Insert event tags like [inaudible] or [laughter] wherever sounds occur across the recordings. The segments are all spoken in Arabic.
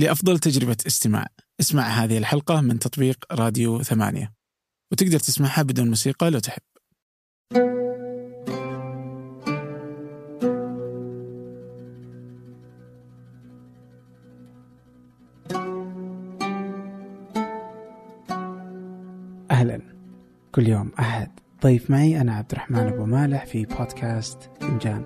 لأفضل تجربة استماع. اسمع هذه الحلقة من تطبيق راديو ثمانية. وتقدر تسمعها بدون موسيقى لو تحب. أهلا. كل يوم أحد. ضيف معي أنا عبد الرحمن أبو مالح في بودكاست فنجان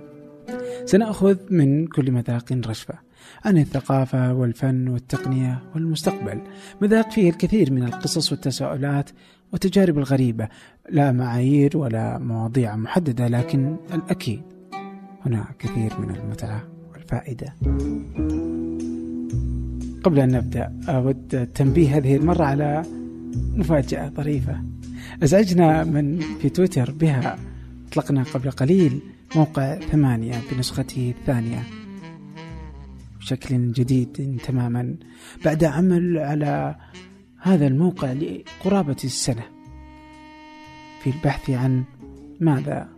سنأخذ من كل مذاق رشفة. عن الثقافة والفن والتقنية والمستقبل مذاق فيه الكثير من القصص والتساؤلات والتجارب الغريبة لا معايير ولا مواضيع محددة لكن الأكيد هناك كثير من المتعة والفائدة. قبل أن نبدأ أود التنبيه هذه المرة على مفاجأة ظريفة أزعجنا من في تويتر بها أطلقنا قبل قليل موقع ثمانية بنسخته الثانية. بشكل جديد تماما بعد عمل على هذا الموقع لقرابة السنة في البحث عن ماذا؟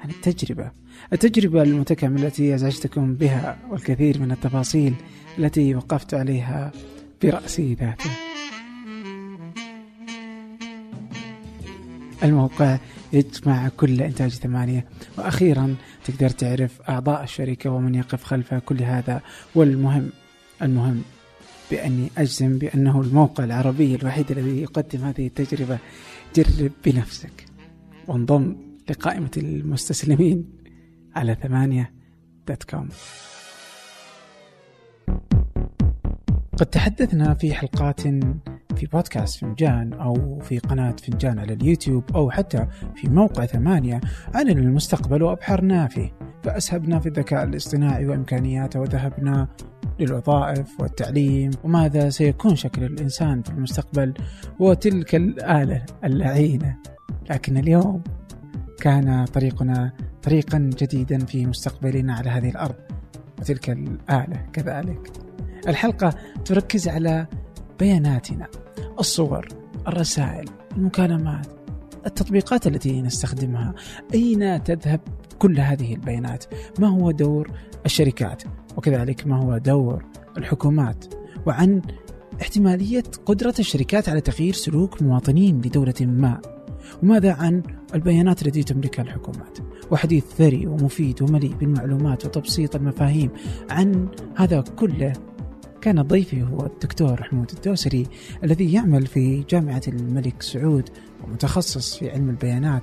عن التجربة التجربة المتكاملة التي أزعجتكم بها والكثير من التفاصيل التي وقفت عليها برأسي ذاته الموقع يجمع كل إنتاج ثمانية. وأخيرا تقدر تعرف أعضاء الشركة ومن يقف خلف كل هذا. والمهم المهم بأني أجزم بأنه الموقع العربي الوحيد الذي يقدم هذه التجربة. جرب بنفسك وانضم لقائمة المستسلمين على ثمانية دوت كوم. قد تحدثنا في حلقات في بودكاست فنجان أو في قناة فنجان على اليوتيوب أو حتى في موقع ثمانية عن المستقبل وأبحرنا فيه فأسهبنا في الذكاء الاصطناعي وإمكانياته وذهبنا للوظائف والتعليم وماذا سيكون شكل الإنسان في المستقبل وتلك الآلة اللعينة. لكن اليوم كان طريقنا طريقا جديدا في مستقبلنا على هذه الأرض وتلك الآلة كذلك. الحلقة تركز على بياناتنا. الصور الرسائل المكالمات التطبيقات التي نستخدمها. أين تذهب كل هذه البيانات؟ ما هو دور الشركات؟ وكذلك ما هو دور الحكومات؟ وعن احتمالية قدرة الشركات على تغيير سلوك مواطنين لدولة ما؟ وماذا عن البيانات التي تملكها الحكومات؟ وحديث ثري ومفيد ومليء بالمعلومات وتبسيط المفاهيم عن هذا كله كان ضيفي هو الدكتور حمود الدوسري الذي يعمل في جامعة الملك سعود ومتخصص في علم البيانات.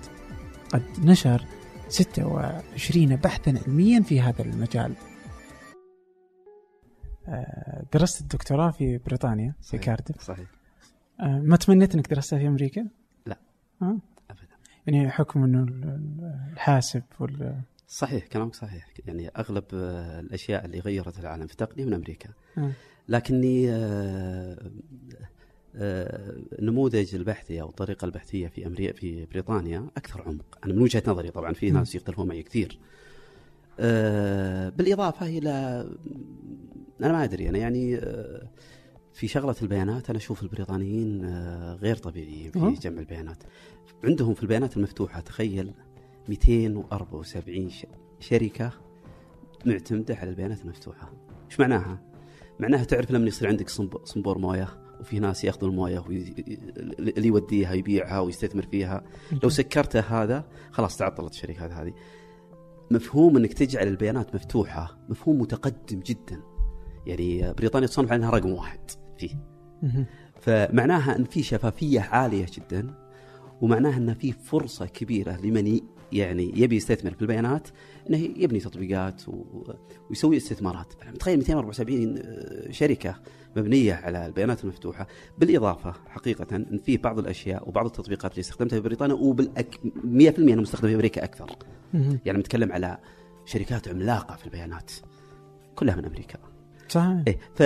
قد نشر 26 بحثا علميا في هذا المجال. آه، درست الدكتوراه في بريطانيا في كاردف صحيح. آه، ما تمنيت إنك درستها في أمريكا؟ لا. ها؟ ابدا. يعني حكم إنه الحاسب وال صحيح كلامك صحيح يعني أغلب آه، الأشياء اللي غيرت العالم في التقنيه من أمريكا آه. لكني آه، نموذج البحثي أو الطريقة البحثية في أمريكا في بريطانيا أكثر عمق أنا من وجهة نظري طبعا في. ناس يختلفون معي كثير بالإضافة إلى أنا ما أدري أنا يعني في شغلة البيانات أنا أشوف البريطانيين غير طبيعيين. في جمع البيانات عندهم في البيانات المفتوحة تخيل 274 ش- شركة معتمدة على البيانات المفتوحة. إيش معناها؟ معناها تعرف لما يصير عندك صنب- صنبور موية وفي ناس يأخذون الموية وي- اللي يوديها يبيعها ويستثمر فيها. لو سكرته هذا خلاص تعطلت الشركات هذه. مفهوم إنك تجعل البيانات مفتوحة مفهوم متقدم جدا. يعني بريطانيا تصنف على انها رقم واحد فيه. فمعناها إن في شفافية عالية جدا ومعناها إن في فرصة كبيرة لمن يعني يبي يستثمر في البيانات إنه يبني تطبيقات ويسوي استثمارات. تخيل 274 شركة مبنية على البيانات المفتوحة. بالإضافة حقيقة ان في بعض الأشياء وبعض التطبيقات اللي استخدمتها في بريطانيا وبالأك 100% أنها مستخدمة في أمريكا أكثر. يعني نتكلم على شركات عملاقة في البيانات كلها من أمريكا. صحيح. إيه ف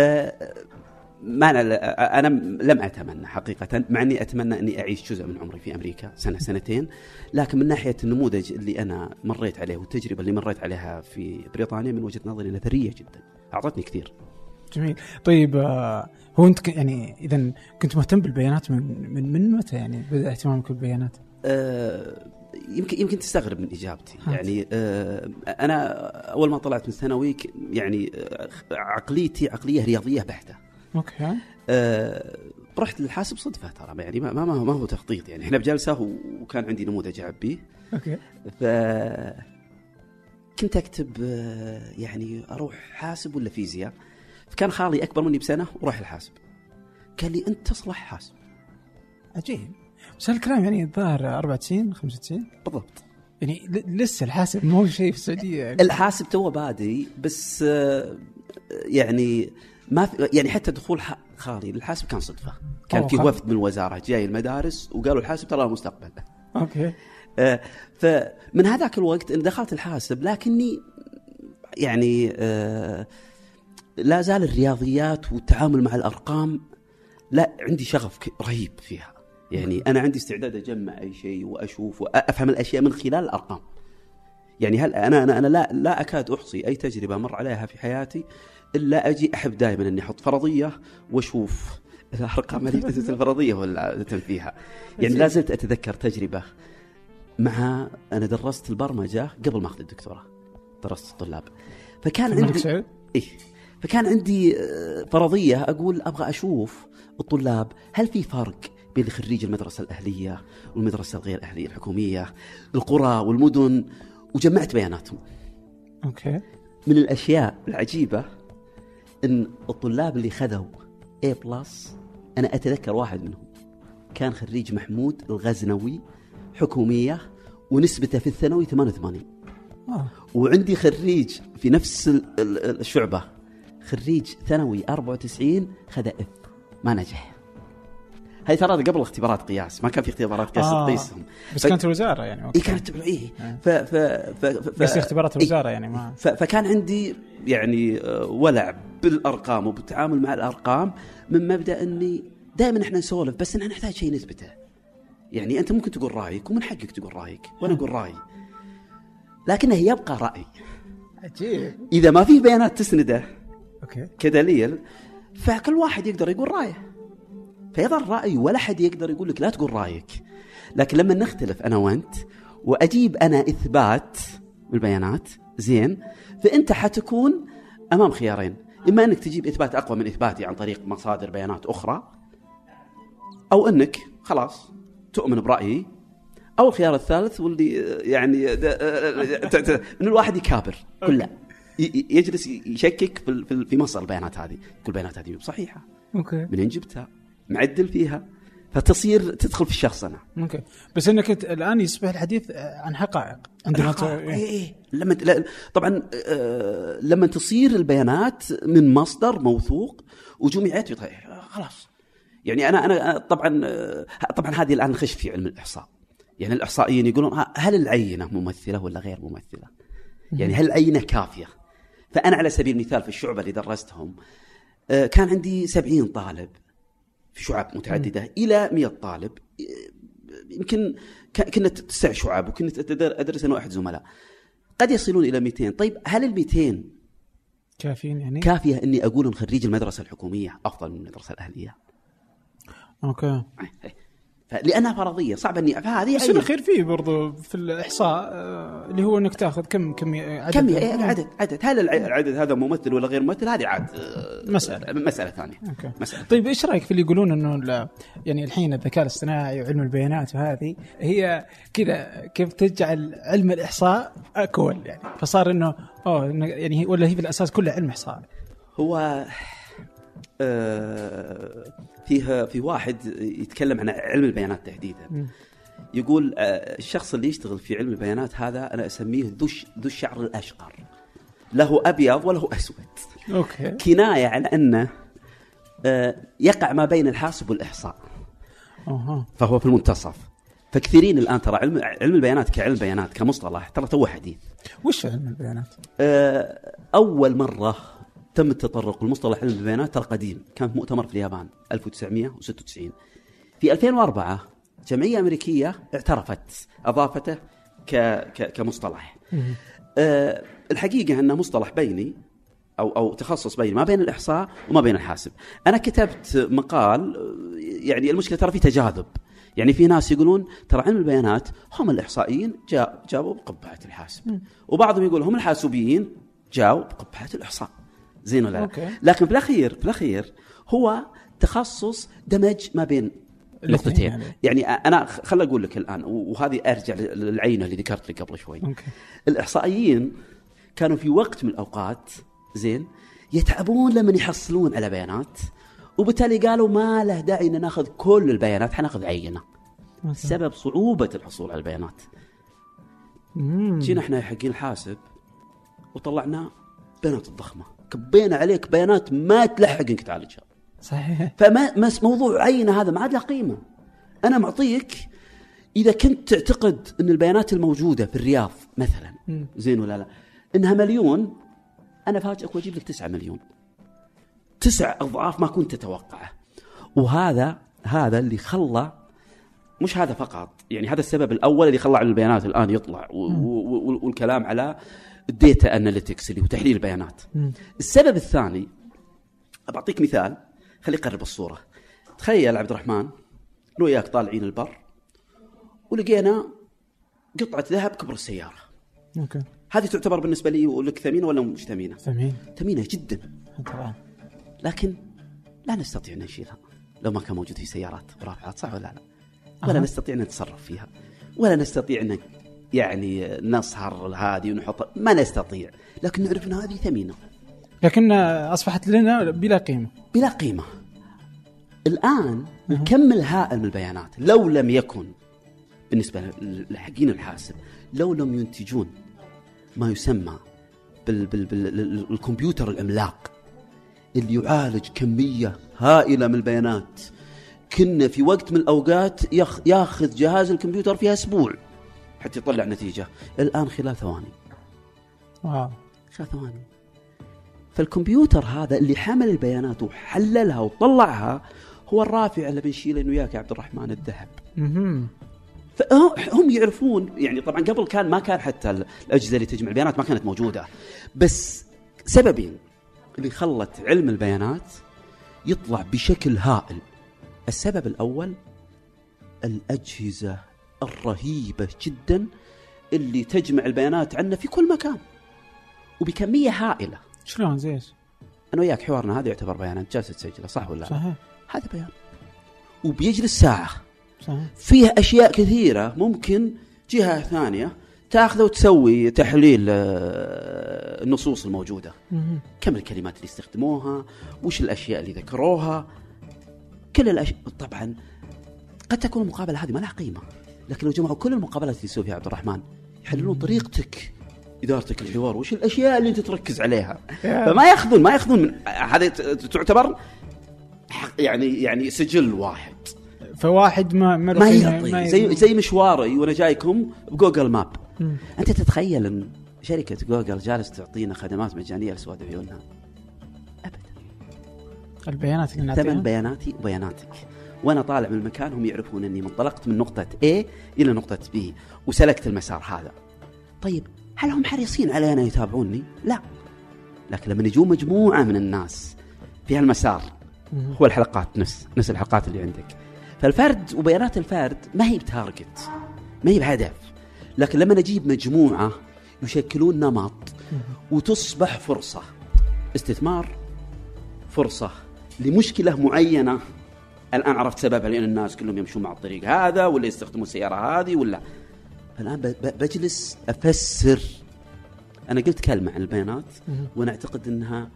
ما أنا, أنا لم أتمنى حقيقة مع أني أتمنى أني أعيش جزء من عمري في أمريكا سنة سنتين لكن من ناحية النموذج اللي أنا مريت عليه والتجربة اللي مريت عليها في بريطانيا من وجهة نظري أنها ثرية جدا أعطتني كثير. جميل. طيب آه، هو أنت ك- يعني اذا كنت مهتم بالبيانات من من من متى يعني؟ بدأ اهتمامك بالبيانات؟ آه، يمكن يمكن تستغرب من إجابتي. هات. يعني آه، أنا أول ما طلعت من الثانوي يعني آه، عقليتي عقلية رياضية بحتة. okay. آه رحت للحاسب صدفة ترى يعني ما ما ما هو تخطيط يعني إحنا بجلسة وكان عندي نموذج اعبيه okay. ف كنت أكتب آه، يعني أروح حاسب ولا فيزياء. فكان خالي أكبر مني بسنة وراح الحاسب. قال لي أنت تصلح حاسب. عجيب. بس هالكلام يعني الظاهر 94 95 بالضبط. يعني لسه الحاسب مو شيء في السعودية. يعني. [laughs] الحاسب تو بادي بس آه، يعني ما في يعني حتى دخول خالي للحاسب كان صدفة. كان في. وفد من الوزارة جاي المدارس وقالوا الحاسب ترى له مستقبل. okay. آه، فمن هذاك الوقت إن دخلت الحاسب لكني يعني آه، لا زال الرياضيات والتعامل مع الأرقام لا عندي شغف رهيب فيها. يعني أنا عندي استعداد أجمع أي شيء وأشوف وأفهم الأشياء من خلال الأرقام. يعني هل أنا أنا أنا لا لا أكاد أحصي أي تجربة مر عليها في حياتي إلا أجي أحب دائما أني أحط فرضية وأشوف الارقام اللي تثبت الفرضية ولا عادة فيها [laughs] يعني لا زلت أتذكر تجربة مع أنا درست البرمجة قبل ما أخذ الدكتوراه. درست الطلاب فكان عندي إيه. فكان عندي آه، فرضية أقول أبغى أشوف الطلاب هل في فرق بين خريج المدرسة الأهلية والمدرسة الغير أهلية الحكومية القرى والمدن وجمعت بياناتهم. okay. من الأشياء العجيبة أن الطلاب اللي خذوا A plus أنا أتذكر واحد منهم كان خريج محمود الغزنوي حكومية ونسبته في الثانوي 88 آه وعندي خريج في نفس ال- ال- الشعبة خريج ثانوي 94 خذ اف ما نجح هاي ترى قبل اختبارات قياس ما كان في اختبارات قياس آه. تقيسهم بس ف- كانت الوزارة يعني إي كانت إيه آه. ف ف ف ف بس اختبارات إيه. الوزارة يعني ما ف- فكان عندي يعني آه، ولع بالأرقام وبالتعامل مع الأرقام من مبدأ إني دائما إحنا نسولف بس إحنا نحتاج شيء نثبته. يعني أنت ممكن تقول رأيك ومن حقك تقول رأيك وأنا أقول رأيي. لكنه يبقى رأي. عجيب إذا ما في بيانات تسندة أوكي كدليل فكل واحد يقدر يقول رأيه. فيظل رأي ولا حد يقدر يقول لك لا تقول رأيك. لكن لما نختلف أنا وأنت وأجيب أنا إثبات بالبيانات زين فأنت حتكون أمام خيارين إما أنك تجيب إثبات أقوى من إثباتي عن طريق مصادر بيانات أخرى أو أنك خلاص تؤمن برأيي أو الخيار الثالث واللي يعني د- ت- ت- إن الواحد يكابر كله. يجلس يشكك في مصدر البيانات هذه. كل البيانات هذه صحيحه okay. منين جبتها؟ معدل فيها. فتصير تدخل في الشخصنه okay. بس إنك الآن يصبح الحديث عن حقائق. عندما ت... اي اي لما ت- طبعا آه، لما تصير البيانات من مصدر موثوق وجمعت خلاص. يعني أنا أنا طبعا آه، طبعا هذه الآن نخش في علم الإحصاء. يعني الإحصائيين يقولون هل العينة ممثلة ولا غير ممثلة؟ يعني هل العينة كافية؟ فأنا على سبيل المثال في الشعبة اللي درستهم آه، كان عندي سبعين طالب. في شعب متعددة إلى 100 طالب. يمكن كنا تسع شعب وكنت أدرس أنا واحد زملاء. قد يصلون إلى 200 طيب هل ال 200 كافيين يعني؟ كافية إني أقول ان خريج المدرسة الحكومية أفضل من المدرسة الأهلية؟ okay. لانها فرضية صعب إني فهذه بس. الأخير فيه برضو في الإحصاء آه، اللي هو إنك تأخذ كم كم عدد كم إيه، عدد عدد. هل الع- العدد هذا ممثل ولا غير ممثل هذه عاد آه، مسألة. مسألة ثانية. okay. مسألة. طيب إيش رأيك في اللي يقولون إنه يعني الحين الذكاء الاصطناعي وعلم البيانات وهذه هي كذا كيف تجعل علم الإحصاء اكول يعني؟ فصار إنه أوه إنه يعني ولا هي في الأساس كلها علم إحصاء؟ هو آه، فيه في واحد يتكلم عن علم البيانات تحديدا. يقول آه، الشخص اللي يشتغل في علم البيانات هذا أنا أسميه ذو ذو الشعر الأشقر. له أبيض وله أسود. okay. كناية على أنه آه، يقع ما بين الحاسب والإحصاء. أها. فهو في المنتصف. فكثيرين الآن ترى علم علم البيانات كعلم بيانات كمصطلح ترى تو حديث. وش علم البيانات؟ أول مرة تم التطرق لمصطلح علم البيانات ترى قديم كان في مؤتمر في اليابان 1996 في 2004 جمعية أمريكية اعترفت أضافته ك ك كمصطلح. آه، الحقيقة أنه مصطلح بيني أو أو تخصص بيني ما بين الإحصاء وما بين الحاسب. أنا كتبت مقال آه، يعني المشكلة ترى في تجاذب. يعني في ناس يقولون ترى علم البيانات هم الإحصائيين جاء جابوا بقبعه الحاسب. وبعضهم يقول هم الحاسوبيين جاوا بقبعه الإحصاء. زين ولا لا؟ أوكي. لكن في الأخير في الأخير هو تخصص دمج ما بين نقطتين يعني. يعني أنا خل أقول لك الآن وهذه أرجع للعينة اللي ذكرت لك قبل شوي أوكي الإحصائيين كانوا في وقت من الأوقات زين يتعبون لما يحصلون على بيانات وبالتالي قالوا ما له داعي إن ناخذ كل البيانات حناخذ عينة سبب صعوبة الحصول على البيانات مم. جينا إحنا حقين الحاسب وطلعنا بيانات الضخمة كبينا عليك بيانات ما تلحق إنك تعالجها صحيح. فما مس موضوع عينة هذا ما عاد له قيمة. أنا معطيك إذا كنت تعتقد إن البيانات الموجودة في الرياض مثلا. زين ولا لا؟ إنها مليون أنا فاجئك وأجيب لك 9 مليون. تسع أضعاف ما كنت تتوقعه. وهذا هذا اللي خلى مش هذا فقط يعني هذا السبب الأول اللي خلى علم البيانات الآن يطلع والكلام على ال data analytics اللي هو تحليل البيانات. السبب الثاني بعطيك مثال خلي يقرب الصورة. تخيل عبد الرحمن أنا وياك طالعين البر ولقينا قطعة ذهب كبر السيارة. أوكي. هذه تعتبر بالنسبة لي ولك ثمينة ولا مش ثمينة؟ ثمين. ثمينة جدا. طبعا. لكن لا نستطيع أن نشيلها. لو ما كان موجود في سيارات ورافعات صح ولا لا؟ ولا أها. نستطيع أن نتصرف فيها. ولا نستطيع أن يعني نصهر هذه ونحط ما نستطيع. لكن نعرف إن هذه ثمينة. لكن أصبحت لنا بلا قيمة. بلا قيمة. الآن الكم الهائل من البيانات. لو لم يكن بالنسبة لحقين الحاسب لو لم ينتجون ما يسمى بال بال بال الكمبيوتر العملاق اللي يعالج كمية هائلة من البيانات كنا في وقت من الأوقات ياخ- ياخذ جهاز الكمبيوتر فيها أسبوع. حتى يطلع نتيجة. الآن خلال ثواني. واو. خلال ثواني؟ فالكمبيوتر هذا اللي حمل البيانات وحللها وطلعها هو الرافع اللي بنشيله أنا وياك يا عبد الرحمن الذهب. فهم يعرفون يعني طبعا قبل كان ما كان حتى الأجهزة اللي تجمع البيانات ما كانت موجودة. بس سببين اللي خلت علم البيانات يطلع بشكل هائل. السبب الأول الأجهزة الرهيبة جدا اللي تجمع البيانات عنا في كل مكان. وبكمية هائلة. شلون؟ زي إيش؟ أنا وياك حوارنا هذا يعتبر بيان انت جالس تسجله صح ولا لا؟ صحيح. هذا بيان. وبيجلس ساعة. صحيح. فيه أشياء كثيرة ممكن جهة ثانية تاخذه وتسوي تحليل آه، النصوص الموجودة. كم الكلمات اللي استخدموها وش الأشياء اللي ذكروها؟ كل الاشياء طبعا قد تكون المقابله هذه ما لها قيمة. لكن لو جمعوا كل المقابلات اللي يسوي فيها عبد الرحمن يحللون طريقتك إدارتك الحوار وش الأشياء اللي أنت تركز عليها؟ فما ياخذون ما يأخذون من هذه تعتبر يعني يعني سجل واحد. فواحد ما ما, ما يعطي. زي زي مشواري وأنا جايكم بجوجل ماب. مم. أنت تتخيل إن شركة جوجل جالس تعطينا خدمات مجانية لسواد عيوننا ابدا. البيانات اللي ثمن بياناتي وبياناتك وأنا طالع من المكان هم يعرفون إني منطلقت من نقطة A إلى نقطة B وسلكت المسار هذا. طيب هل هم حريصين علي أنا يتابعوني؟ لا. لكن لما يجون مجموعة من الناس في هالمسار. هو الحلقات نفس نفس الحلقات اللي عندك. فالفرد وبيانات الفرد ما هي بتارجت ما هي بهدف. لكن لما نجيب مجموعة يشكلون نمط وتصبح فرصة استثمار فرصة لمشكلة معينة الآن عرفت سببها لأن الناس كلهم يمشون مع الطريق هذا ولا يستخدمون السيارة هذه ولا. فالآن بجلس أفسر. أنا قلت كلمة عن البيانات وأنا أعتقد أنها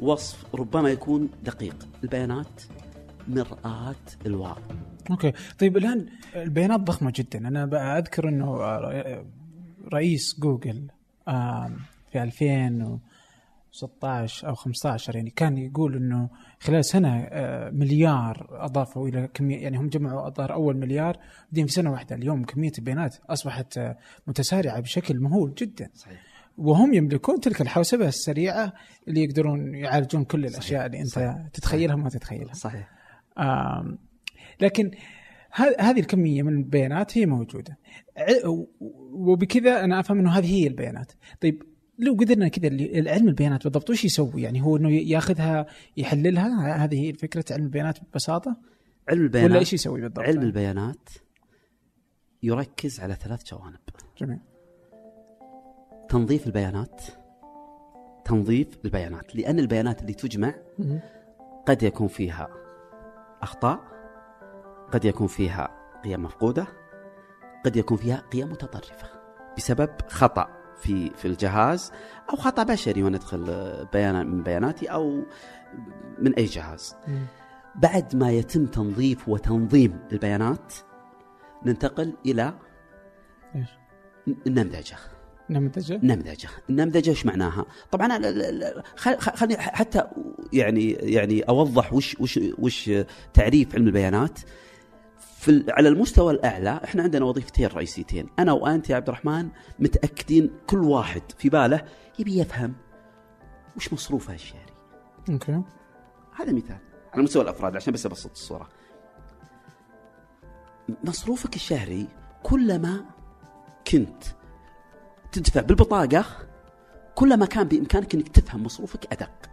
وصف ربما يكون دقيق. البيانات مرآة الواقع. أوكي. طيب الآن البيانات ضخمة جدا. أنا أذكر إنه آه، رئيس جوجل في 2000 16 أو 15 يعني كان يقول إنه خلال سنة آه، مليار أضافوا إلى كمية يعني هم جمعوا الظاهر أول مليار بعدين في سنة واحدة اليوم كمية البيانات أصبحت آه، متسارعة بشكل مهول جدا صحيح. وهم يملكون تلك الحوسبة السريعة اللي يقدرون يعالجون كل الأشياء صحيح. اللي أنت صحيح. تتخيلها وما تتخيلها صحيح لكن هذه الكمية من البيانات هي موجودة وبكذا أنا أفهم إنه هذه هي البيانات طيب لو قدرنا كذا العلم البيانات بالضبط وش يسوي؟ يعني هو إنه ياخذها يحللها هذه هي فكرة علم البيانات ببساطة؟ علم البيانات ولا إيش يسوي بالضبط؟ علم البيانات يركز على ثلاث جوانب. جميل. تنظيف البيانات. تنظيف البيانات. لأن البيانات اللي تجمع. قد يكون فيها أخطاء قد يكون فيها قيم مفقودة قد يكون فيها قيم متطرفة بسبب خطأ. في في الجهاز أو خطأ بشري وأنا أدخل بيان من بياناتي أو من أي جهاز. بعد ما يتم تنظيف وتنظيم البيانات ننتقل إلى إيش؟ النمذجة. نمذجة؟ نمذجة. النمذجة إيش معناها؟ طبعا ال- ال- ال- خل- خل- خلني حتى يعني يعني أوضح وش وش وش تعريف علم البيانات. في على المستوى الأعلى إحنا عندنا وظيفتين رئيسيتين. أنا وأنت يا عبد الرحمن متأكدين كل واحد في باله يبي يفهم وش مصروفه الشهري. أوكي. هذا مثال على مستوى الأفراد عشان بس أبسط الصورة. مصروفك الشهري كلما كنت تدفع بالبطاقة كلما كان بإمكانك إنك تفهم مصروفك أدق.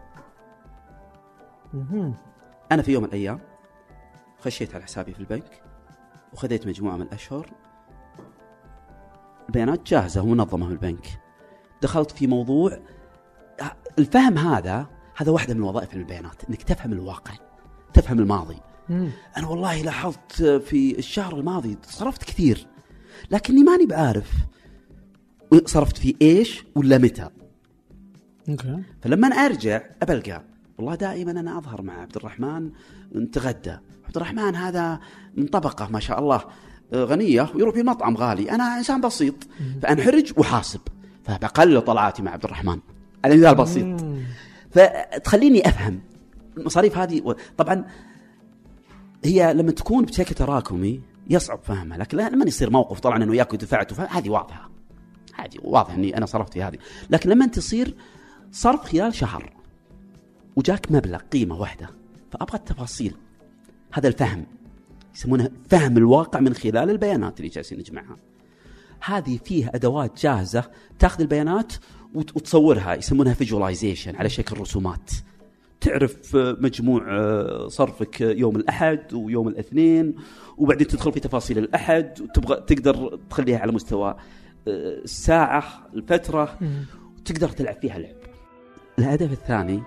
أنا في يوم من الأيام خشيت على حسابي في البنك وخذيت مجموعة من الأشهر. البيانات جاهزة ومنظمه في البنك. دخلت في موضوع الفهم هذا هذا واحدة من وظائف البيانات إنك تفهم الواقع تفهم الماضي. مم. أنا والله لاحظت في الشهر الماضي صرفت كثير لكني ماني بعارف صرفت في إيش ولا متى. أوكي. فلما أنا أرجع أبلقى. والله دائما أنا أظهر مع عبد الرحمن نتغدى. عبد الرحمن هذا من طبقة ما شاء الله آه، غنية ويروح في مطعم غالي. أنا إنسان بسيط فأنحرج وحاسب فبقلل طلعاتي مع عبد الرحمن. على مثال بسيط. فتخليني أفهم المصاريف هذه و- طبعا هي لما تكون بشكل تراكمي يصعب فهمها لكن لما يصير موقف طبعا إنه وياك ودفعت هذه واضحة. هذه واضح إني أنا صرفت في هذه. لكن لما تصير صرف خلال شهر وجاك مبلغ قيمة واحدة فأبغى التفاصيل. هذا الفهم يسمونه فهم الواقع من خلال البيانات اللي جالسين نجمعها. هذه فيها أدوات جاهزة تاخذ البيانات وت- وتصورها يسمونها فيجواليزيشن على شكل رسومات. تعرف آه، مجموع آه، صرفك يوم الأحد ويوم الاثنين وبعدين تدخل في تفاصيل الأحد وتبغى تقدر تخليها على مستوى آه، الساعة الفترة مم. تقدر تلعب فيها لعب. الهدف الثاني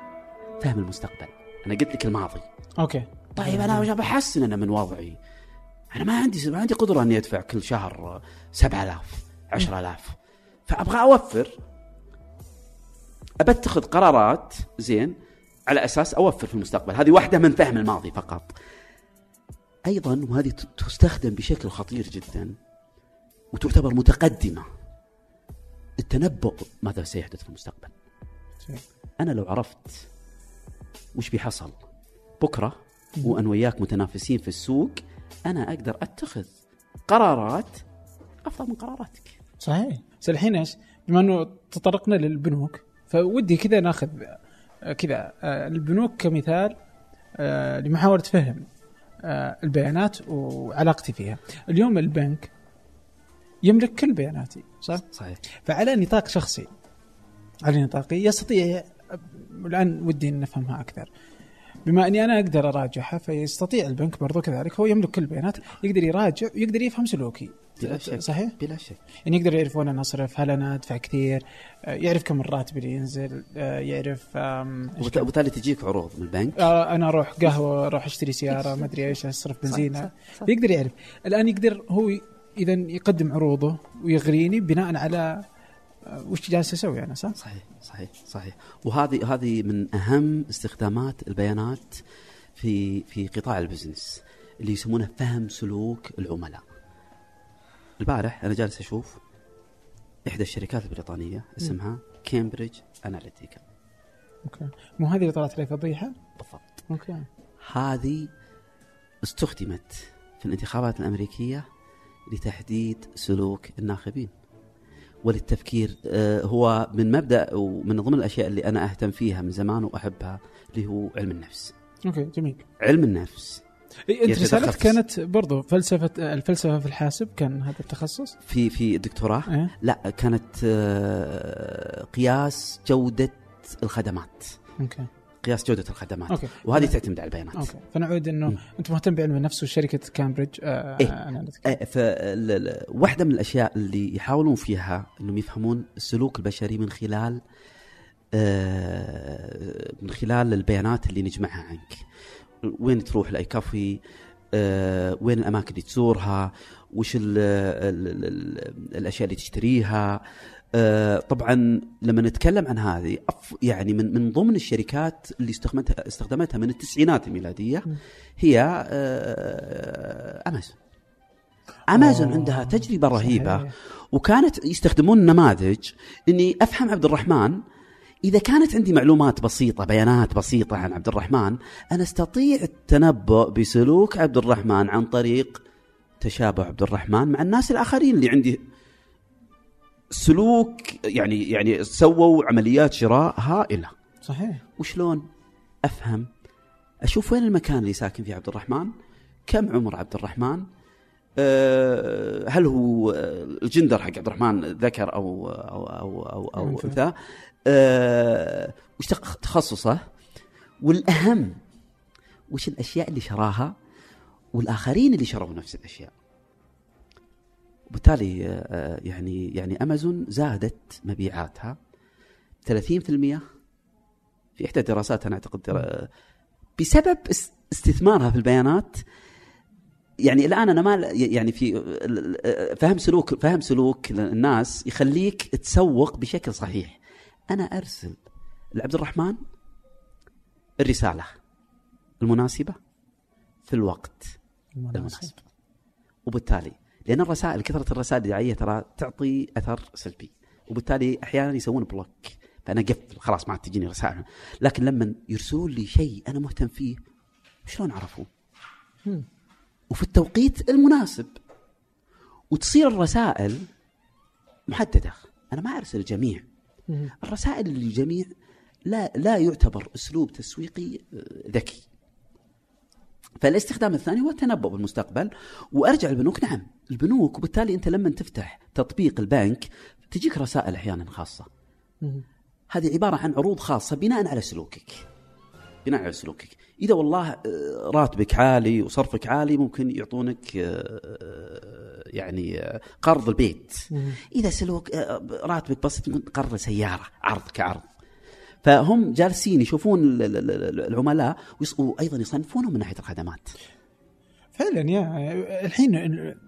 فهم المستقبل. أنا قلت لك الماضي. أوكي. طيب أنا بحسن أنا من وضعي. أنا ما عندي ما عندي قدرة إني أدفع كل شهر 7000 10000 فأبغى أوفر. أبتخذ قرارات زين على أساس أوفر في المستقبل. هذه واحدة من فهم الماضي فقط. أيضا وهذه تستخدم بشكل خطير جدا وتعتبر متقدمة. التنبؤ ماذا سيحدث في المستقبل. أنا لو عرفت وش بيحصل بكرة وأنا وياك متنافسين في السوق أنا أقدر أتخذ قرارات أفضل من قراراتك صحيح بس الحين إيش؟ بما إنه تطرقنا للبنوك فودي كذا ناخذ آه، كذا آه، البنوك كمثال آه، لمحاولة فهم البيانات وعلاقتي فيها. اليوم البنك يملك كل بياناتي صح؟ صحيح فعلى نطاق شخصي على نطاقي يستطيع الآن ودي إن نفهمها أكثر بما أني أنا أقدر أراجعها فيستطيع البنك برضو كذلك هو يملك كل البيانات يقدر يراجع ويقدر يفهم سلوكي. بلا شك صحيح؟ بلا شك. يعني يقدر يعرف وين أنا اصرف هل أنا أدفع كثير؟ آه، يعرف كم الراتب اللي ينزل آه، يعرف وبالتالي تجيك عروض من البنك؟ آه، أنا أروح قهوة أروح أشتري سيارة ما أدري إيش أصرف بنزينة. يقدر يعرف. الآن يقدر هو اذا يقدم عروضه ويغريني بناء على وش جالس أسوي أنا صح؟ صحيح صحيح صحيح. وهذه هذه من أهم استخدامات البيانات في في قطاع البزنس اللي يسمونه فهم سلوك العملاء. البارح أنا جالس أشوف إحدى الشركات البريطانية اسمها كامبريدج اناليتيكا okay. مو هذه اللي طلعت لي فضيحه؟ بالضبط. أوكي. هذه استخدمت في الانتخابات الأمريكية لتحديد سلوك الناخبين. وللتفكير آه، هو من مبدأ ومن ضمن الأشياء اللي أنا أهتم فيها من زمان وأحبها اللي هو علم النفس. okay جميل. علم النفس. إيه، أنت رسالتك كانت برضو فلسفة الفلسفة في الحاسب كان هذا التخصص؟ في في الدكتوراه؟ إيه. لا كانت آه، قياس جودة الخدمات. okay. قياس جودة الخدمات okay وهذه تعتمد على البيانات أوكي فنعود إنه مم. أنت مهتم بعلم النفس وشركه كامبريدج آه إيه. أناليتيك. آه، واحدة من الأشياء اللي يحاولون فيها أنهم يفهمون السلوك البشري من خلال آه، من خلال البيانات اللي نجمعها عنك وين تروح لأي كافي آه، وين الأماكن اللي تزورها وش ال ال ال الأشياء اللي تشتريها آه، طبعا لما نتكلم عن هذه أف- يعني من من ضمن الشركات اللي استخدمتها استخدمتها من التسعينات الميلادية هي آه، امازون امازون أوه. عندها تجربة رهيبة صحيح. وكانت يستخدمون نماذج إني أفهم عبد الرحمن إذا كانت عندي معلومات بسيطة بيانات بسيطة عن عبد الرحمن أنا أستطيع التنبؤ بسلوك عبد الرحمن عن طريق تشابه عبد الرحمن مع الناس الآخرين اللي عندي سلوك يعني يعني سووا عمليات شراء هائلة. صحيح. وشلون؟ أفهم. أشوف وين المكان اللي ساكن فيه عبد الرحمن؟ كم عمر عبد الرحمن؟ أه هل هو الجندر حق عبد الرحمن ذكر أو أو أو أو, أو أنثى. أنثى؟ أه وش تخ- تخصصه؟ والأهم وش الأشياء اللي شراها؟ والآخرين اللي شروا نفس الأشياء. وبالتالي آه، آه، يعني يعني أمازون زادت مبيعاتها 30% في إحدى الدراسات أنا أعتقد بسبب اس- استثمارها في البيانات. يعني الآن أنا ما يعني في فهم سلوك فهم سلوك الناس يخليك تسوق بشكل صحيح. أنا أرسل لعبد الرحمن الرسالة المناسبة في الوقت المناسب. وبالتالي لأن الرسائل كثرة الرسائل الدعائيه ترى تعطي أثر سلبي. وبالتالي أحيانا يسوون بلوك. فأنا قفل خلاص ما عاد تجيني رسائل. لكن لما يرسلون لي شيء أنا مهتم فيه شلون عرفوا؟ وفي التوقيت المناسب. وتصير الرسائل محددة. أنا ما أرسل الجميع. الرسائل للجميع لا لا يعتبر أسلوب تسويقي آه، ذكي. فالاستخدام الثاني هو التنبؤ بالمستقبل. وأرجع البنوك نعم. البنوك وبالتالي أنت لما تفتح تطبيق البنك تجيك رسائل أحيانا خاصة. هذه عبارة عن عروض خاصة بناء على سلوكك. بناء على سلوكك. إذا والله آه، راتبك عالي وصرفك عالي ممكن يعطونك آه، يعني آه، قرض البيت. إذا سلوك راتبك بسيط ممكن قرض سيارة عرض كعرض. فهم جالسين يشوفون ال- ال- ال- العملاء وأيضا يصنفونهم من ناحية الخدمات. فعلا يا الحين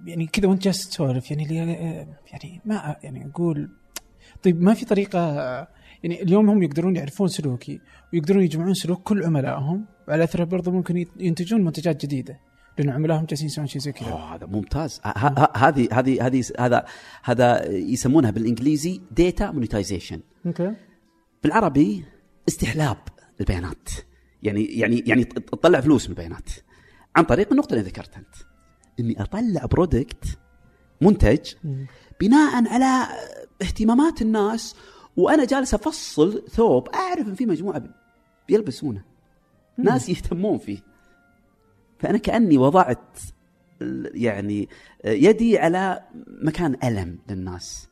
يعني كذا وانت جالس تسولف يعني اللي يعني ما يعني أقول طيب ما في طريقة يعني اليوم هم يقدرون يعرفون سلوكي ويقدرون يجمعون سلوك كل عملائهم وعلى أثره برضه ممكن ينتجون منتجات جديدة لأن عملائهم جالسين يسوون شيء زي كذا. هذا ممتاز. هذه هذه هذه هذا هذا يسمونها بالإنجليزي data monetization okay. بالعربي استحلاب البيانات. يعني يعني يعني تطلع فلوس من البيانات. عن طريق النقطة اللي ذكرتها أنت. إني أطلع product منتج بناء على اهتمامات الناس وأنا جالس أفصل ثوب أعرف إن في مجموعة بيلبسونه. ناس يهتمون فيه. فأنا كأني وضعت يعني يدي على مكان ألم للناس.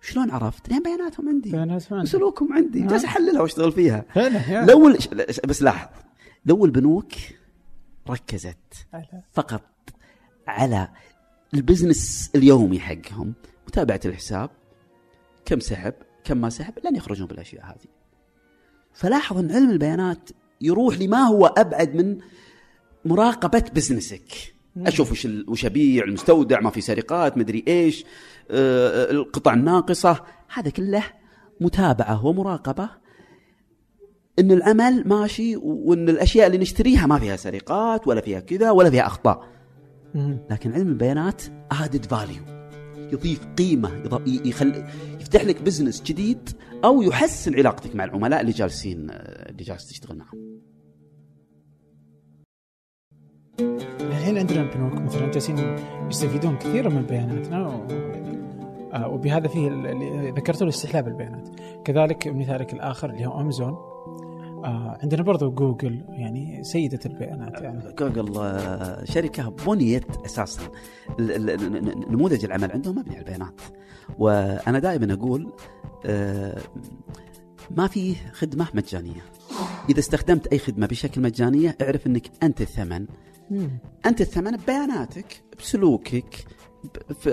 شلون عرفت؟ لأن بياناتهم عندي. بيانات ما عندي. وسلوكهم عندي. نعم. جالس أحللها وأشتغل فيها. لو بس لاحظ. لو البنوك ركزت على- فقط على البزنس اليومي حقهم متابعة الحساب كم سحب كم ما سحب لن يخرجون بالأشياء هذه. فلاحظ أن علم البيانات يروح لما هو أبعد من مراقبة business ك. أشوف وش وش أبيع المستودع ما في سرقات مدري إيش آه، القطع الناقصة. هذا كله متابعة ومراقبة ان العمل ماشي وإن الأشياء اللي نشتريها ما فيها سرقات ولا فيها كذا ولا فيها أخطاء. لكن علم البيانات add value يضيف قيمة يخل يفتح لك business جديد أو يحسن علاقتك مع العملاء اللي جالسين اللي جالس تشتغل معهم. الحين عندنا البنوك مثلا جالسين يستفيدون كثيرا من بياناتنا و... آه وبهذا فيه ذكرته الاستحلاب البيانات كذلك مثالك الآخر اللي هو امازون آه عندنا برضو جوجل يعني سيدة البيانات يعني. جوجل آه، شركة بنيت ال- نموذج العمل عندهم مبني على البيانات. وأنا دائما أقول آه، ما في خدمة مجانية. إذا استخدمت أي خدمة بشكل مجانية اعرف إنك أنت الثمن. أنت الثمن ببياناتك بسلوكك ف...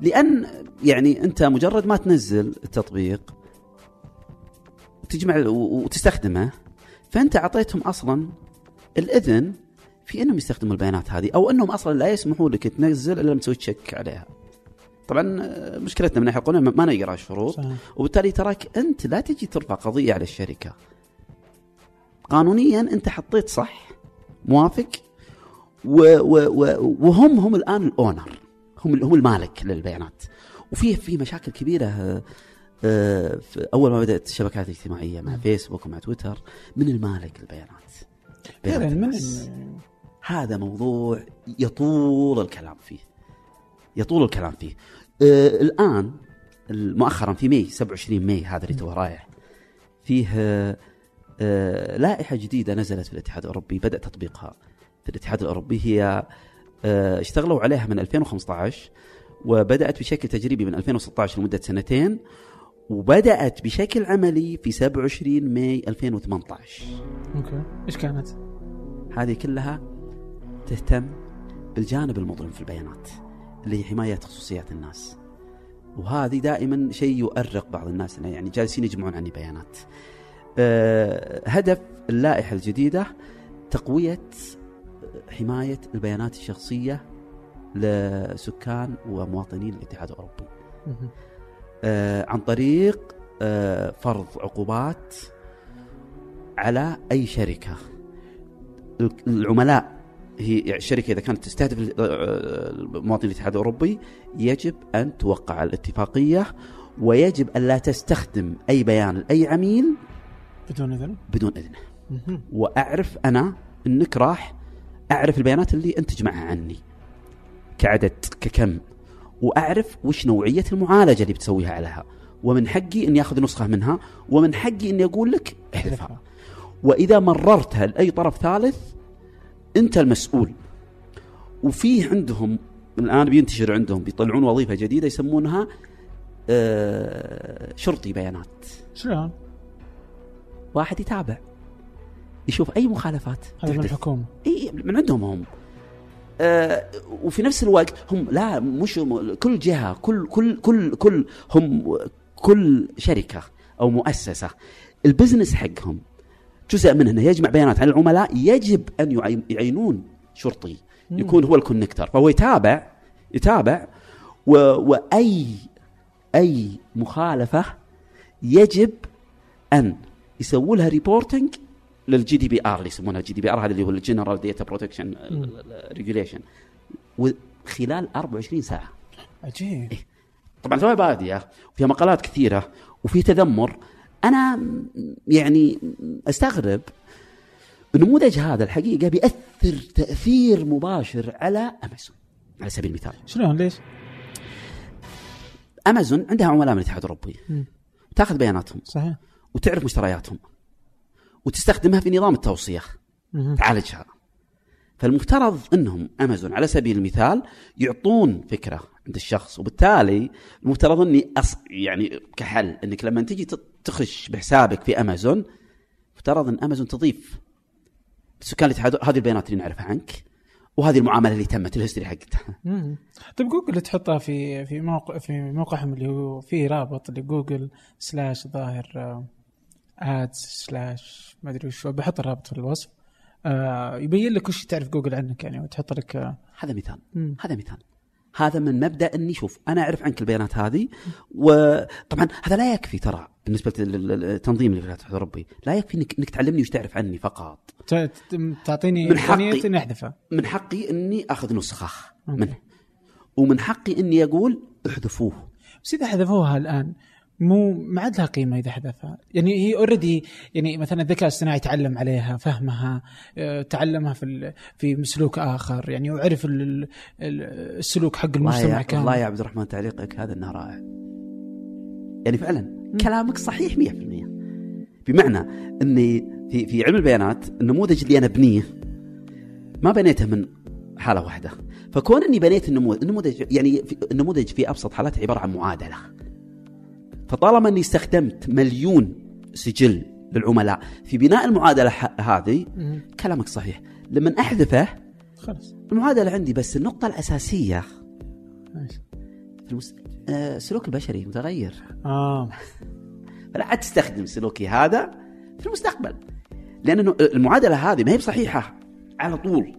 لأن يعني أنت مجرد ما تنزل التطبيق وتجمع و- وتستخدمه فأنت أعطيتهم أصلا الإذن في إنهم يستخدموا البيانات هذه أو إنهم أصلا لا يسمحوا لك تنزل إلا لما تسوي تشيك عليها. طبعا آه، مشكلتنا من ناحية القانون ما نقرأ الشروط. وبالتالي تراك أنت لا تجي ترفع قضية على الشركة. قانونيا أنت حطيت صح موافق و و و وهم هم الآن الأونر هم هم المالك للبيانات وفي في مشاكل كبيرة آه، أول ما بدأت الشبكات الاجتماعية مع فيسبوك ومع تويتر من المالك للبيانات بيانات فعلا من. هذا موضوع يطول الكلام فيه. يطول الكلام فيه. آه الآن مؤخرا في May 27 May هذا اللي تو رايح. فيه آه آه لائحة جديدة نزلت في الاتحاد الأوروبي بدأ تطبيقها في الاتحاد الأوروبي. هي آه اشتغلوا عليها من 2015 وبدأت بشكل تجريبي من 2016 لمدة سنتين. وبدأت بشكل عملي في 27 ماي 2018 أوكي. إيش كانت؟ هذه كلها تهتم بالجانب المظلم في البيانات اللي هي حماية خصوصيات الناس. وهذه دائما شيء يؤرق بعض الناس إنه يعني جالسين يجمعون عني بيانات. أه هدف اللائحة الجديدة تقوية حماية البيانات الشخصية لسكان ومواطنين الاتحاد الأوروبي. عن طريق آه، فرض عقوبات على أي شركة العملاء هي يعني الشركة إذا كانت تستهدف آه، مواطنين الاتحاد الأوروبي يجب أن توقع الاتفاقية ويجب أن لا تستخدم أي بيان لأي عميل بدون إذن؟ بدون اذنه. وأعرف أنا إنك راح أعرف البيانات اللي انت تجمعها عني كعدد ككم وأعرف وش نوعية المعالجة اللي بتسويها عليها. ومن حقي إني أخذ نسخة منها ومن حقي إني أقول لك احذفها. وإذا مررتها لأي طرف ثالث أنت المسؤول. وفيه عندهم الآن بينتشر عندهم بيطلعون وظيفة جديدة يسمونها آه، شرطي بيانات. شلون؟ واحد يتابع يشوف أي مخالفات هذا من. الحكومة. إي من عندهم هم. وفي نفس الوقت هم لا مش كل جهة كل كل كل كل هم كل شركة أو مؤسسة. ال business حقهم جزء منه انه يجمع بيانات عن العملاء يجب أن يعي- يعينون شرطي يكون هو ال connector. فهو يتابع يتابع و وأي أي مخالفة يجب أن يسووا لها reporting لل GDPR اللي يسمونها ال GDPR هذا اللي هو ال General Data Protection ريجوليشن وخلال 24 ساعة. عجيب. طبعا توها باديه وفيها مقالات كثيرة وفي تذمر. أنا يعني أستغرب النموذج هذا الحقيقة بيأثر تأثير مباشر على أمازون على سبيل المثال. شلون؟ ليش؟ أمازون عندها عملاء من الاتحاد الأوروبي. تأخذ بياناتهم. صحيح. وتعرف مشترياتهم. وتستخدمها في نظام التوصية. تعالجها فالمفترض إنهم أمازون على سبيل المثال يعطون فكرة عند الشخص وبالتالي المفترض إني أص... يعني كحل إنك لما تجي تخش بحسابك في أمازون مفترض إن أمازون تضيف سكان الاتحاد هذه البيانات اللي نعرفها عنك وهذه المعاملة اللي تمت ال history حقتها. طيب جوجل تحطها في في موقع في موقعهم اللي هو فيه رابط لجوجل slash ظاهر ads slash ما أدري وش بحط الرابط في الوصف. آه يبين لك وش تعرف جوجل عنك يعني وتحط لك آه. هذا مثال مم. هذا مثال. هذا من مبدأ إني شوف أنا أعرف عنك البيانات هذه وطبعا هذا لا يكفي ترى بالنسبة للتنظيم اللي في الاتحاد الاوروبي لا يكفي انك إنك تعلمني وش تعرف عني فقط. تعطيني من حقي. إني أحذفها. من حقي إني أخذ نسخة. منه ومن حقي إني أقول احذفوه. بس إذا حذفوها الآن مو ما عاد لها قيمة إذا حذفها. يعني هي اوريدي يعني مثلا الذكاء الاصطناعي تعلم عليها فهمها آه، تعلمها في في سلوك آخر. يعني وعرف ال- ال- السلوك حق المجتمع كامل. والله يا عبد الرحمن تعليقك هذا إنه رائع. يعني فعلا كلامك صحيح 100% بمعنى إني في في علم البيانات النموذج اللي أنا أبنيه ما بنيته من حالة واحدة. فكون إني بنيت النموذج النموذج يعني النموذج في أبسط حالات عبارة عن معادلة. فطالما أني استخدمت مليون سجل للعملاء في بناء المعادلة هذه. كلامك صحيح. لما أحذفه خلاص. المعادلة عندي بس النقطة الأساسية. ماشي. في المس... آه، السلوك البشري متغير. آه. فلا عاد تستخدم سلوكي هذا في المستقبل. لأن المعادلة هذه ما هي بصحيحة على طول.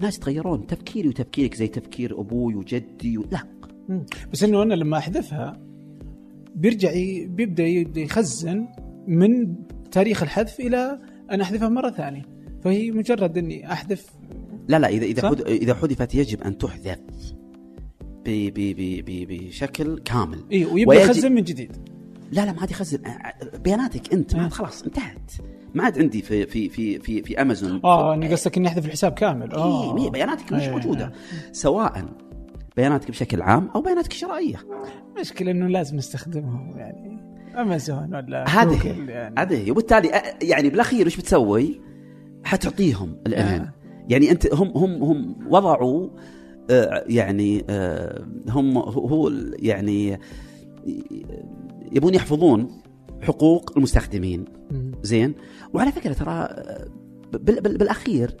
ناس يتغيرون. تفكيري وتفكيرك زي تفكير أبوي وجدي و... لا. مم. بس إنه أنا لما أحذفها بيرجع. بيبدأ يبدا يخزن من تاريخ الحذف إلى أن احذفها مرة ثانية. فهي مجرد إني أحذف. لا لا اذا إذا؟ حد إذا حذفت يجب أن تحذف بشكل كامل. اي ويبدأ يخزن من جديد. لا لا ما عاد يخزن. بياناتك أنت. ما عاد آه. خلاص انتهت. ما عاد عندي في في في في في امازون آه إني قصدك إني أحذف الحساب كامل. آه. إيه بياناتك مش إيه. موجودة. سواء بياناتك بشكل عام أو بياناتك الشرائية المشكلة إنه لازم نستخدمهم يعني امازون ولا هذه يعني هذه وبالتالي يعني بالأخير إيش بتسوي؟ حتعطيهم الامان آه. يعني أنت هم هم هم وضعوا آه، يعني آه، هم هو يعني يبون يحفظون حقوق المستخدمين. زين وعلى فكرة ترى آه، بال بال بالأخير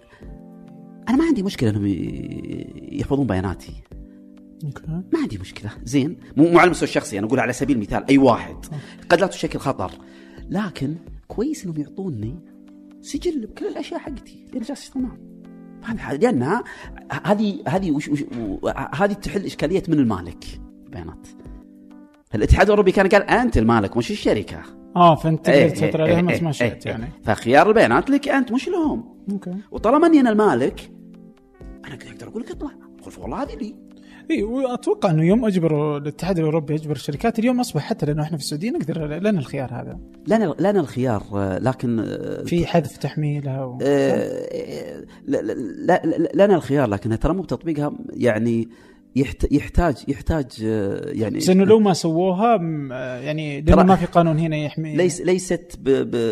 أنا ما عندي مشكلة إنهم يحفظون بياناتي ما عندي مشكلة. زين؟ مو على المستوى الشخصي أنا أقول على سبيل المثال أي واحد. قد لا تشكل خطر. لكن كويس إنهم يعطوني سجل بكل الأشياء حقتي. لأن جالس اصطناع هذه لانها هذه هذه وش وش هذه تحل إشكالية من المالك. البيانات الاتحاد الأوروبي كان قال أنت المالك مش الشركة. آه فأنت إيه، تقدر تسيطر إيه، عليهم إيه، بس ما إيه، شئت إيه. يعني فخيار البيانات لك أنت مش لهم. أوكي. وطالما أني أنا المالك أنا أقدر أقول لك اطلع. قل والله هذه لي. اي وأتوقع إنه يوم اجبروا الاتحاد الأوروبي يجبر الشركات اليوم أصبح حتى لأنه إحنا في السعودية نقدر لنا الخيار هذا. لنا لنا الخيار لكن في حذف تحميلها و... آه، لا- لا- لا- لا- لنا الخيار لكنها ترى مو بتطبيقها يعني يحت- يحتاج يحتاج يعني بس إنه لو ما سووها يعني لأنه ما في قانون هنا يحمي ليس ليست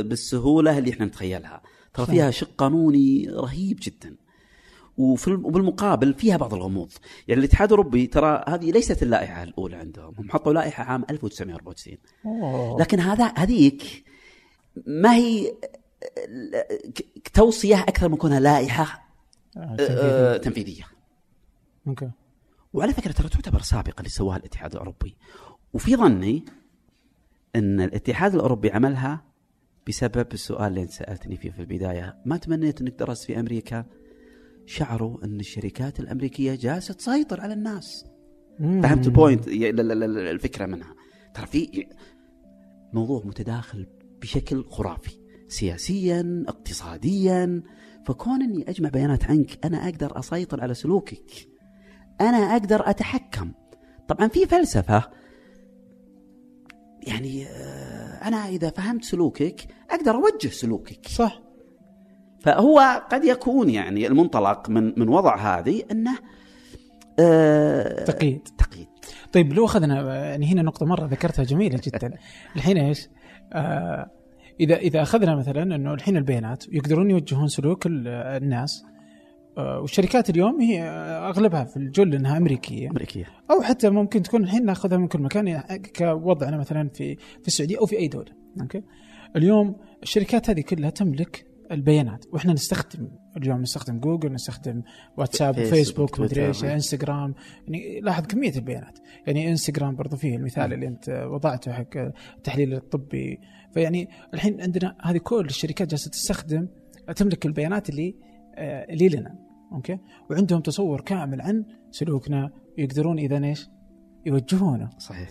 بالسهولة اللي إحنا نتخيلها. ترى. فيها شق قانوني رهيب جدا. وفي الم- وبالمقابل فيها بعض الغموض. يعني الاتحاد الأوروبي ترى هذه ليست اللائحة الأولى عندهم. هم حطوا لائحة عام 1994 أوه. لكن هذا هذيك ما هي توصية أكثر من كونها لائحة آه، تنفيذي. تنفيذية. أوكي. وعلى فكرة ترى تعتبر سابقة اللي سواها الاتحاد الأوروبي. وفي ظني إن الاتحاد الأوروبي عملها بسبب السؤال اللي أنت سألتني فيه في البداية. ما تمنيت إنك درست في أمريكا؟ شعروا أن الشركات الأمريكية جالسة تسيطر على الناس. فهمت البوينت الفكرة منها. ترى في موضوع متداخل بشكل خرافي. سياسيا اقتصاديا. فكون إني أجمع بيانات عنك أنا أقدر أسيطر على سلوكك. أنا أقدر أتحكم. طبعا في فلسفة. يعني آه، أنا إذا فهمت سلوكك أقدر أوجه سلوكك. صح. فهو قد يكون يعني المنطلق من من وضع هذه أنه آه، تقييد. تقييد. طيب لو أخذنا يعني هنا نقطة مرة ذكرتها جميلة جدا. [laughs] الحين إيش؟ آه إذا إذا أخذنا مثلا إنه الحين البيانات يقدرون يوجهون سلوك ال- الناس آه والشركات اليوم هي أغلبها في الجل إنها أمريكية. أمريكية. أو حتى ممكن تكون الحين ناخذها من كل مكان يعني كوضعنا مثلا في في السعودية أو في أي دولة. أوكي؟ اليوم الشركات هذه كلها تملك البيانات. وإحنا نستخدم اليوم نستخدم جوجل نستخدم واتساب فيسبوك، وفيسبوك ومدري إيش. إنستغرام. يعني لاحظ كمية البيانات. يعني إنستغرام برضو فيه المثال اللي أنت وضعته حق التحليل الطبي. فيعني الحين عندنا هذه كل الشركات جالسة تستخدم تملك البيانات اللي آه، اللي لنا. okay؟ وعندهم تصور كامل عن سلوكنا يقدرون إذا إيش؟ يوجهونه صحيح.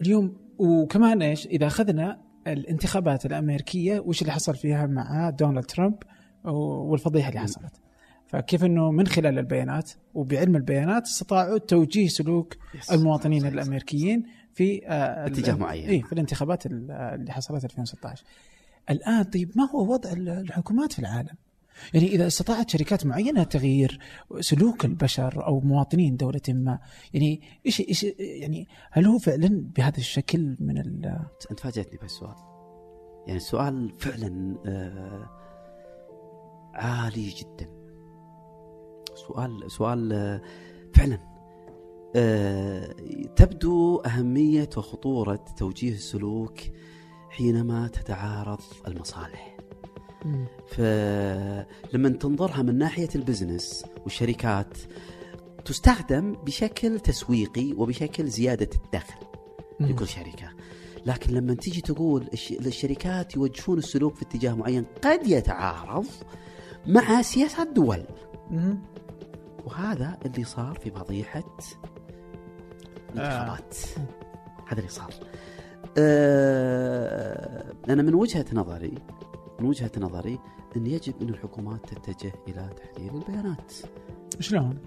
اليوم وكمان إيش؟ إذا أخذنا الانتخابات الأمريكية وش اللي حصل فيها مع دونالد ترامب والفضيحة اللي حصلت فكيف إنه من خلال البيانات وبعلم البيانات استطاعوا توجيه سلوك يس. المواطنين صحيح. الأمريكيين في آه، اتجاه معين. اي في الانتخابات ال- اللي حصلت 2016 الآن طيب ما هو وضع ال- الحكومات في العالم؟ يعني إذا استطاعت شركات معينة تغيير سلوك البشر أو مواطنين دولة ما يعني إيش إيش يعني هل هو فعلا بهذا الشكل من ال أنت فاجأتني بهالسؤال يعني السؤال فعلا آه عالي جدا. سؤال سؤال آه فعلا آه تبدو أهمية وخطورة توجيه السلوك حينما تتعارض المصالح. فلما تنظرها من ناحية البزنس والشركات تستخدم بشكل تسويقي وبشكل زيادة الدخل. لكل شركة. لكن لما تيجي تقول الش- الشركات يوجهون السلوك في اتجاه معين قد يتعارض مع سياسات دول مم. وهذا اللي صار في فضيحة الانتخابات. هذا اللي صار. آه أنا من وجهة نظري من وجهة نظري أن يجب أن الحكومات تتجه إلى تحليل البيانات. شلون؟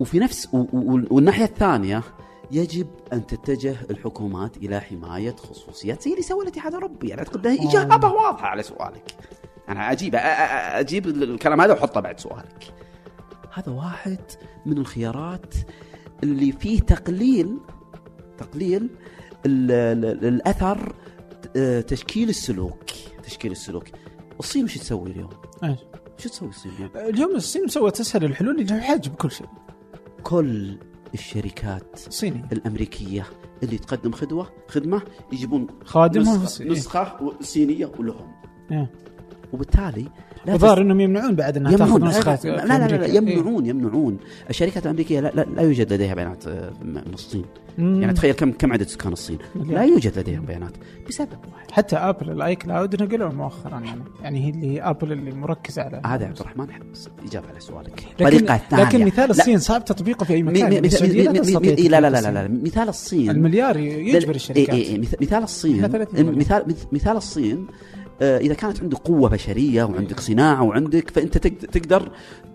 وفي نفس و- و- والناحية الثانية يجب أن تتجه الحكومات إلى حماية خصوصيات زي اللي سوى الاتحاد الاوروبي يعني أعتقد إنها إجابة واضحة على سؤالك. أنا أجيب أ- أ- أ- أجيب الكلام هذا وأحطه بعد سؤالك. هذا واحد من الخيارات اللي فيه تقليل تقليل ال- ال- الأثر آه، تشكيل السلوك. تشكيل السلوك. الصين وش تسوي اليوم؟ إيش؟ وش تسوي الصين اليوم؟ اليوم الصين سوت اسهل الحلول اللي حاجب كل شيء. كل الشركات صيني. الأمريكية اللي تقدم خدوة خدمة يجيبون خادمهم نسخه, نسخة صينية ولهم إيه. وبالتالي الظاهر إنهم يمنعون بعد إنها تاخذ يمنعون لا نسخات لا, لا, لا, لا. إيه. يمنعون يمنعون الشركات الأمريكية لا, لا, لا يوجد لديها بيانات آه، من الصين مم. يعني تخيل كم كم عدد سكان الصين. لا يوجد لديهم بيانات بسبب واحد حتى آبل ال iCloud نقلوه مؤخرا يعني يعني هي اللي آبل اللي مركزة على هذا يا عبد الرحمن إجابة على سؤالك الثانية لكن مثال الصين صعب تطبيقه في أي مكان مي- مي- مي- لا لا لا لا لا مثال الصين المليار يجبر الشركات مث- مثال الصين إحنا 30 مليون. مثال مث- مثال الصين إذا كانت عندك قوة بشرية وعندك صناعة وعندك فأنت تقد- تقدر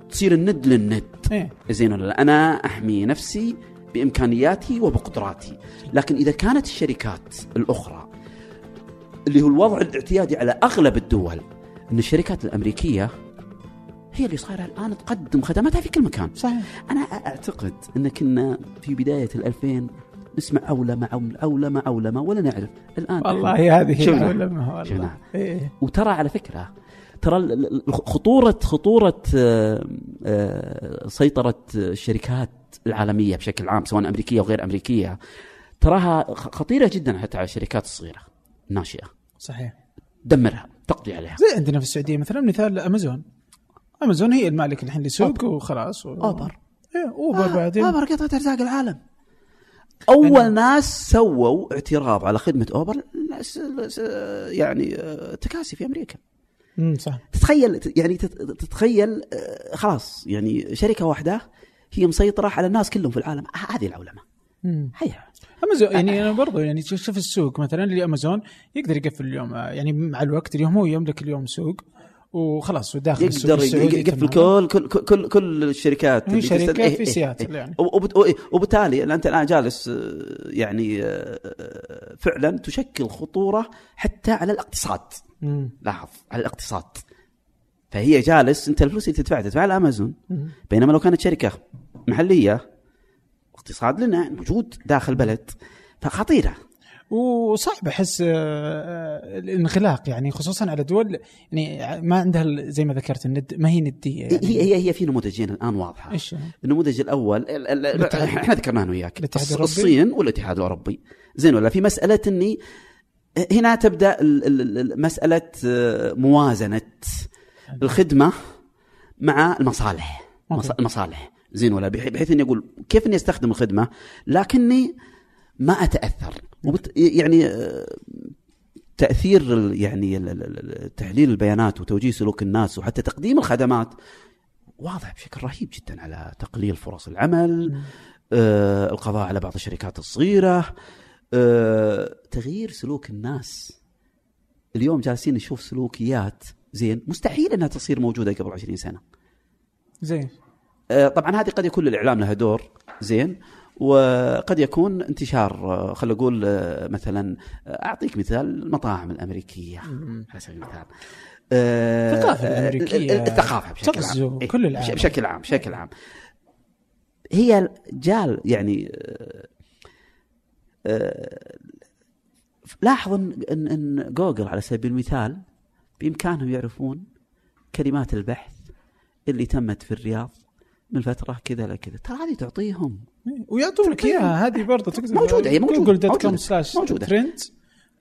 تصير الند للند. إيه. زين ولا لا؟ أنا أحمي نفسي بإمكانياتي وبقدراتي. لكن إذا كانت الشركات الأخرى اللي هو الوضع الاعتيادي على أغلب الدول إن الشركات الأمريكية هي اللي صايرة الآن تقدم خدماتها في كل مكان. صحيح. أنا أعتقد إن كنا في بداية الألفين نسمع اولمه أول- اولمه اولمه ولا نعرف. الآن والله هذه هي. العلماء والله. إيه. وترى على فكرة ترى خطوره خطورة آه، آه، سيطرة الشركات العالمية بشكل عام سواء أمريكية أو غير أمريكية تراها خ- خطيرة جدا حتى على الشركات الصغيرة. الناشئه صحيح. دمرها تقضي عليها. زي عندنا في السعودية مثلا مثال أمازون. أمازون هي المالك الحين لسوق وخلاص و... أوبر. إيه أوبر بعدين. أوبر قطعه أرزاق العالم. أول يعني- ناس سووا اعتراض على خدمة أوبر يعني آه، تكاسي في أمريكا. امم صح. تتخيل يعني تت- تتخيل آه، خلاص يعني شركة واحدة هي مسيطرة على الناس كلهم في العالم. هذه العولمة. مم. هي أمازون يعني أنا برضو يعني شوف السوق مثلا اللي امازون يقدر يقفل اليوم آه، يعني مع الوقت اليوم هو يملك اليوم سوق. وخلاص وداخل السوق يقدر يقفل. كل كل كل, كل الشركات اللي شركة تستد- إيه، في إيه، سياتل إيه. يعني. وبالتالي أنت الآن جالس آه، يعني آه، فعلا تشكل خطورة حتى على الاقتصاد مم. لاحظ على الاقتصاد فهي جالس أنت الفلوس اللي تدفعها تدفعها لامازون. بينما لو كانت شركة محلية اقتصاد لنا موجود داخل بلد فخطيرة وصعب أحس آه، آه، الانغلاق يعني خصوصا على دول يعني ما عندها زي ما ذكرت الند ما هي ندية يعني. هي هي هي في نموذجين الآن واضحة. إيش؟ النموذج الأول إحنا ذكرناه أنا وياك. الصين والاتحاد الأوروبي. زين ولا في مسألة إني هنا تبدأ ال- ال- ال- مسألة آه، موازنة الخدمة مع المصالح. أوكي. مص- المصالح. زين ولا بح- بحيث إني أقول كيف إني أستخدم الخدمة لكني ما أتأثر. وبت يعني آه، تأثير يعني تحليل البيانات وتوجيه سلوك الناس وحتى تقديم الخدمات واضح بشكل رهيب جدا على تقليل فرص العمل آه القضاء على بعض الشركات الصغيرة آه تغيير سلوك الناس. اليوم جالسين نشوف سلوكيات زين مستحيل إنها تصير موجودة قبل 20 سنة. زي آه، طبعا هذه قد يكون للإعلام لها دور زين. وقد يكون انتشار آه، خلينا نقول آه، مثلا آه، أعطيك مثال المطاعم الأمريكية. على سبيل المثال. الثقافة آه، الأمريكية الثقافة بشكل عام. إيه، كل العالم. بش- بشكل عام بشكل عام. هي جال يعني لاحظ إن إن جوجل على سبيل المثال بإمكانهم يعرفون كلمات البحث اللي تمت في الرياض من فترة كذا لكذا ترى هذه تعطيهم ويعطونك اياها هذه برضه تقدر موجودة، هي موجودة، جوجل dot com slash. trend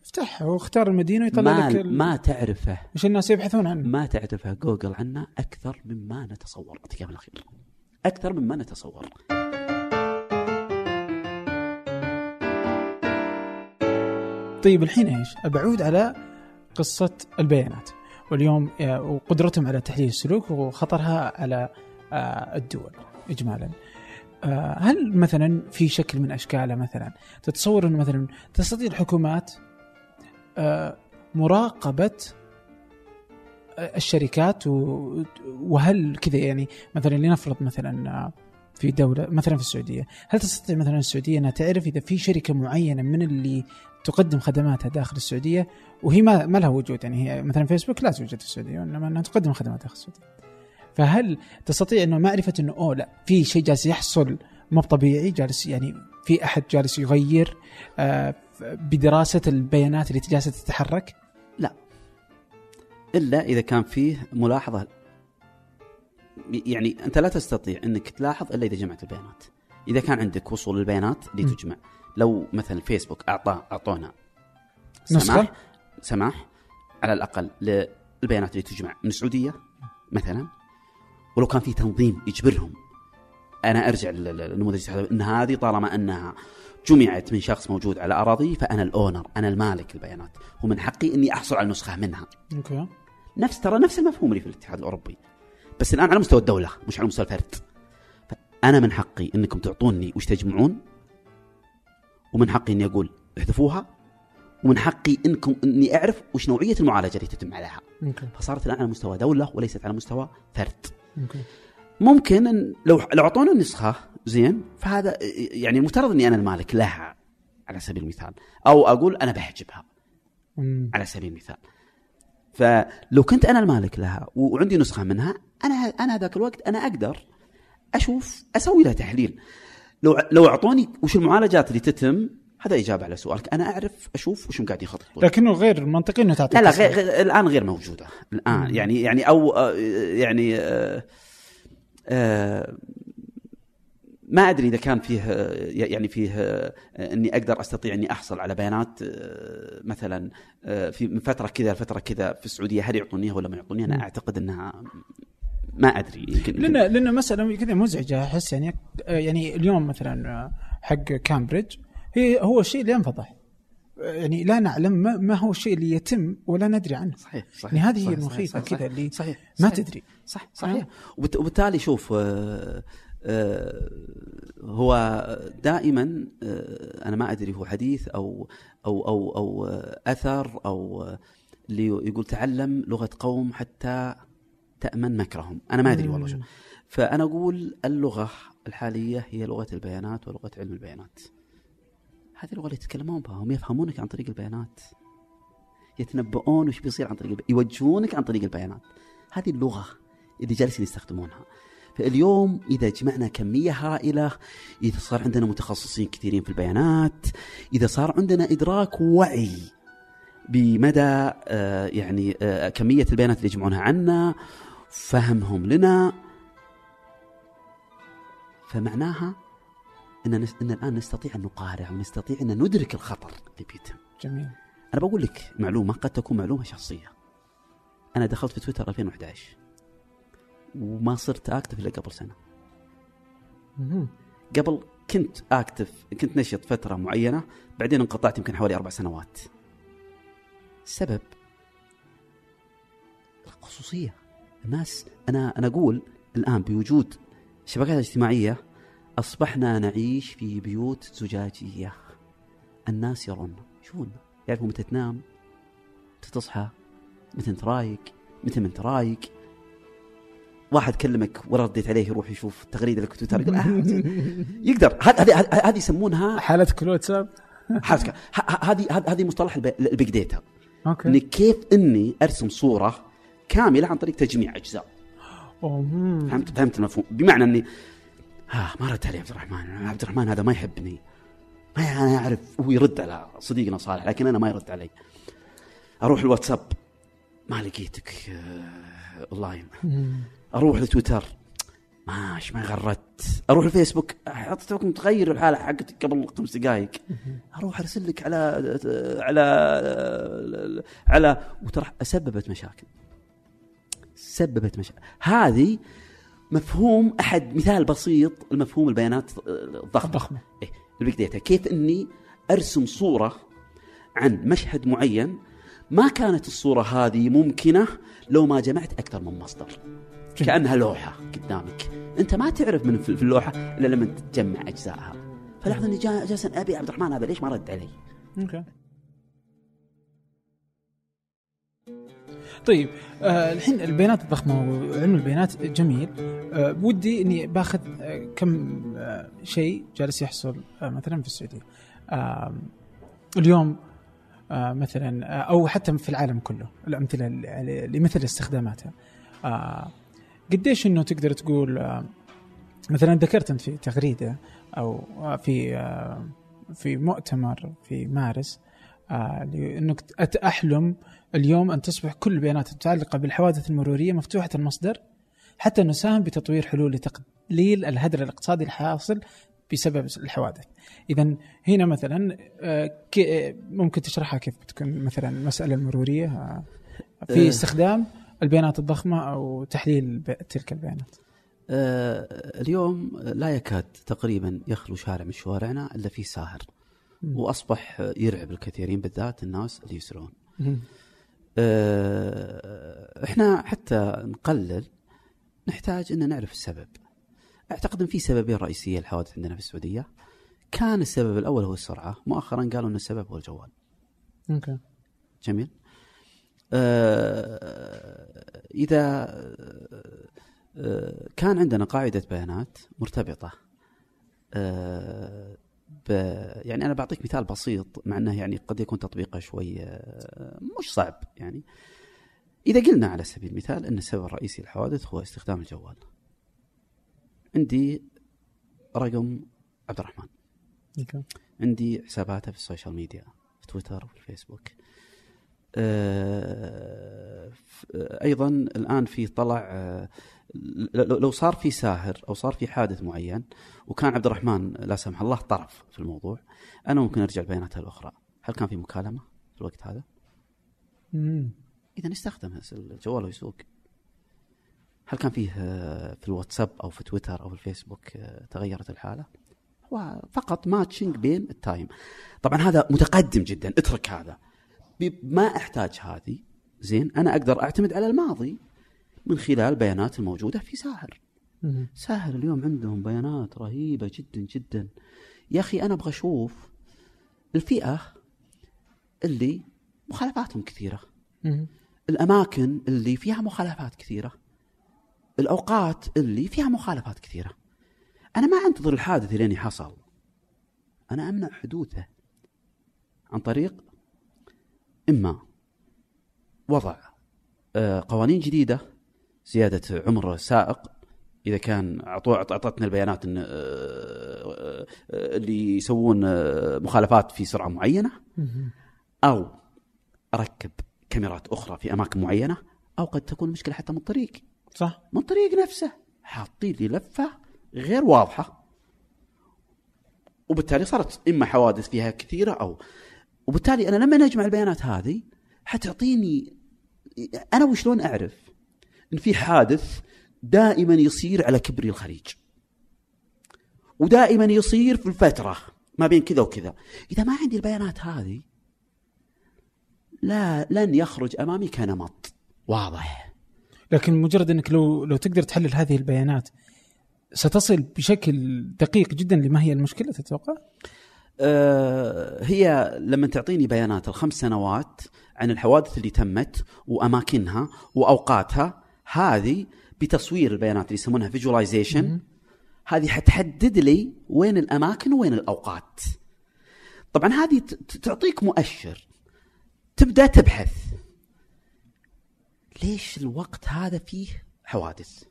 افتحها واختار المدينة ويطلع ما لك ال- ما تعرفه. وش الناس يبحثون عنه؟ ما تعرفه جوجل عنا أكثر مما نتصور. اعطيك الاخير أكثر مما نتصور. طيب الحين إيش؟ بعود على قصة البيانات. واليوم آه، وقدرتهم على تحليل السلوك وخطرها على آه، الدول اجمالا. آه، هل مثلا في شكل من أشكاله مثلا تتصور إنه مثلا تستطيع الحكومات آه، مراقبة آه، الشركات وهل كذا يعني مثلا لنفرض مثلا في دولة مثلا في السعودية، هل تستطيع مثلا السعودية إنها تعرف إذا في شركة معينة من اللي تقدم خدماتها داخل السعودية وهي ما, ما لها وجود يعني هي مثلا فيسبوك لا توجد في السعودية وإنما إنها تقدم خدمات داخل السعودية. فهل تستطيع إنه معرفة إنه أوه لا في شيء جالس يحصل مو طبيعي جالس يعني في أحد جالس يغير آه بدراسة البيانات اللي جالسة تتحرك؟ إلا إذا كان فيه ملاحظة يعني أنت لا تستطيع إنك تلاحظ إلا إذا جمعت البيانات إذا كان عندك وصول للبيانات اللي م. تجمع لو مثلا فيسبوك اعطى أعطونا؟ سماح سماح على الأقل للبيانات اللي تجمع من السعودية مثلا ولو كان في تنظيم يجبرهم. أنا أرجع لل- للنموذج إن هذه طالما أنها جمعت من شخص موجود على أراضي فأنا الأونر أنا المالك البيانات ومن حقي إني أحصل على نسخه منها. okay. نفس ترى نفس المفهوم اللي في الاتحاد الأوروبي. بس الآن على مستوى الدولة مش على مستوى الفرد. فأنا من حقي إنكم تعطوني وش تجمعون. ومن حقي إني أقول احذفوها. ومن حقي إنكم إني أعرف وش نوعية المعالجة اللي تتم عليها. okay. فصارت الآن على مستوى دولة وليست على مستوى فرد. ممكن إن لو لو أعطونا النسخه زين فهذا يعني المفترض إني أنا المالك لها على سبيل المثال. أو أقول أنا بحجبها أمم. على سبيل المثال. فلو كنت أنا المالك لها وعندي نسخة منها أنا أنا ذاك الوقت أنا أقدر أشوف أسوي لها تحليل. لو لو أعطوني وش المعالجات اللي تتم؟ هذا إجابة على سؤالك أنا أعرف أشوف وش قاعد يخططون لكنه غير منطقي إنه تعطي لا لا. غير غير الآن غير موجودة الآن مم. يعني يعني أو آه، يعني آه، آه، ما أدري إذا كان فيه يعني فيه إني أقدر أستطيع إني أحصل على بيانات مثلا في من فترة كذا لفترة كذا في السعودية هل يعطونيها ولا ما يعطونيها أنا. أعتقد إنها ما أدري يمكن لأن لأن مسألة كذا مزعجة أحس يعني يعني اليوم مثلا حق كامبريدج هي هو الشيء اللي ينفضح. يعني لا نعلم ما, ما هو الشيء اللي يتم ولا ندري عنه. صحيح صحيح يعني هذه هي صحيح، كذا اللي صحيح ما صحيح. تدري. صح صحيح. وبت- وبالتالي شوف آه، آه، هو دائما آه، أنا ما أدري هو حديث أو أو أو أو آه، أثر أو آه، اللي يقول تعلم لغة قوم حتى تأمن مكرهم. أنا ما أدري والله شو. فأنا أقول اللغة الحالية هي لغة البيانات ولغة علم البيانات. هذه اللغة اللي يتكلمون بها هم يفهمونك عن طريق البيانات. يتنبؤون وش بيصير عن طريق البي... يوجهونك عن طريق البيانات. هذه اللغة اللي جالسين يستخدمونها. فاليوم إذا جمعنا كمية هائلة إذا صار عندنا متخصصين كثيرين في البيانات إذا صار عندنا إدراك ووعي بمدى آه، يعني آه، كمية البيانات اللي يجمعونها عنا فهمهم لنا فمعناها إن نس- إن الآن نستطيع أن نقارع ونستطيع أن ندرك الخطر اللي بيتم. جميل. أنا بقول لك معلومة قد تكون معلومة شخصية. أنا دخلت في تويتر 2011 وما صرت أكتف إلا قبل سنة. مهم. قبل كنت أكتف كنت نشط فترة معينة بعدين انقطعت يمكن حوالي أربع سنوات. السبب الخصوصية. الناس أنا أنا أقول الآن بوجود الشبكات الاجتماعيه أصبحنا نعيش في بيوت زجاجية. الناس يرون يشوفون يعرفوا متى تنام متى تصحى متى انت رايق متى ما انت رايق واحد كلمك ولا رديت عليه يروح يشوف تغريدة لك تويتر يقول آه [laughs] يقدر. هذه هذه يسمونها حالتك الواتساب ه- هذه هذه مصطلح ال b- ال big data. okay. إني كيف إني أرسم صورة كاملة عن طريق تجميع أجزاء. أوه،. فهمت فهمت المفهوم. بمعنى إني ها ما رد علي عبد الرحمن. عبد الرحمن هذا ما يحبني. ما أنا أعرف هو يرد على صديقنا صالح لكن أنا ما يرد علي. أروح الواتساب. ما لقيتك آه، أونلاين. أروح لتويتر. ماش ما غردت. أروح الفيسبوك. اعطيتك متغير الحالة حقتك قبل خمس دقائق أروح ارسل لك على على على وترى سببت مشاكل. سببت مشاكل هذه مفهوم أحد مثال بسيط المفهوم البيانات الضخمة. ضخمه إيه ال big data. كيف إني أرسم صورة عن مشهد معين ما كانت الصورة هذه ممكنة لو ما جمعت أكثر من مصدر؟ كأنها لوحة قدامك. أنت ما تعرف من في اللوحة إلا لما تجمع اجزائها فلاحظ إني جا- جالس أبي عبد الرحمن هذا ليش ما رد علي؟ okay. طيب آه الحين البيانات الضخمة وعلم البيانات جميل. آه ودي إني باخذ آه كم آه شيء جالس يحصل آه مثلا في السعودية. آه اليوم آه مثلا آه أو حتى في العالم كله الأمثلة اللي اللي مثل استخداماتها. آه قديش إنه تقدر تقول آه مثلا ذكرت أنت في تغريدة أو آه في آه في مؤتمر في مارس آه انك أحلم اليوم أن تصبح كل البيانات المتعلقة بالحوادث المرورية مفتوحة المصدر حتى نساهم بتطوير حلول لتقليل الهدر الاقتصادي الحاصل بسبب الحوادث. اذا هنا مثلا آه، ك- ممكن تشرحها كيف بتكون مثلا المسألة المرورية آه، في آه. استخدام البيانات الضخمة أو تحليل تلك البيانات. آه اليوم لا يكاد تقريبا يخلو شارع من شوارعنا إلا فيه ساهر. وأصبح يرعب الكثيرين بالذات الناس اللي يسرون. آه، إحنا حتى نقلل نحتاج إن نعرف السبب. أعتقد إن في سببين رئيسيه للحوادث عندنا في السعودية. كان السبب الأول هو السرعة، مؤخرا قالوا إن السبب هو الجوال. أوكي. جميل. آه، إذا آه، كان عندنا قاعدة بيانات مرتبطة آه، ب يعني أنا بعطيك مثال بسيط مع إنه يعني قد يكون تطبيقه شوي آه، مش صعب يعني. إذا قلنا على سبيل المثال إن السبب الرئيسي للحوادث هو استخدام الجوال. عندي رقم عبد الرحمن. okay. عندي حساباته في ال social media في تويتر وفي الفيسبوك. آه، آه، أيضا الآن في طلع لو صار في ساهر أو صار في حادث معين وكان عبد الرحمن لا سمح الله طرف في الموضوع. أنا ممكن أرجع البيانات الأخرى. هل كان في مكالمة في الوقت هذا؟ مم. إذا استخدم الجوال ويسوق. هل كان فيه آه، في الواتساب أو في تويتر أو في الفيسبوك آه، تغيرت الحالة؟ هو فقط matching بين ال time. طبعا هذا متقدم جدا. اترك هذا. ما أحتاج هذه. زين. أنا أقدر أعتمد على الماضي من خلال البيانات الموجودة في ساهر. ساهر اليوم عندهم بيانات رهيبة جدا جدا. يا أخي أنا أبغى أشوف الفئة اللي مخالفاتهم كثيرة. الأماكن اللي فيها مخالفات كثيرة. الأوقات اللي فيها مخالفات كثيرة. أنا ما أنتظر الحادث لين حصل أنا أمنع حدوثه عن طريق إما وضع آه، قوانين جديدة زيادة عمر السائق إذا كان أعطتنا البيانات إن آه، آه، اللي يسوون آه، مخالفات في سرعة معينة. أو أركب كاميرات أخرى في أماكن معينة أو قد تكون المشكلة حتى من الطريق. صح. من الطريق نفسه. حاطين لي لفة غير واضحة. وبالتالي صارت إما حوادث فيها كثيرة أو وبالتالي أنا لما اجمع البيانات هذه حتعطيني أنا وشلون أعرف إن في حادث دائما يصير على كبري الخليج. ودائما يصير في الفترة ما بين كذا وكذا. إذا ما عندي البيانات هذه لا لن يخرج أمامي كنمط. واضح. لكن مجرد إنك لو لو تقدر تحلل هذه البيانات ستصل بشكل دقيق جدا لما هي المشكلة تتوقع؟ آه، هي لما تعطيني بيانات الخمس سنوات عن الحوادث اللي تمت وأماكنها وأوقاتها هذه بتصوير البيانات اللي يسمونها فيجواليزيشن هذه حتحدد لي وين الأماكن وين الأوقات. طبعا هذه تعطيك مؤشر تبدأ تبحث ليش الوقت هذا فيه حوادث؟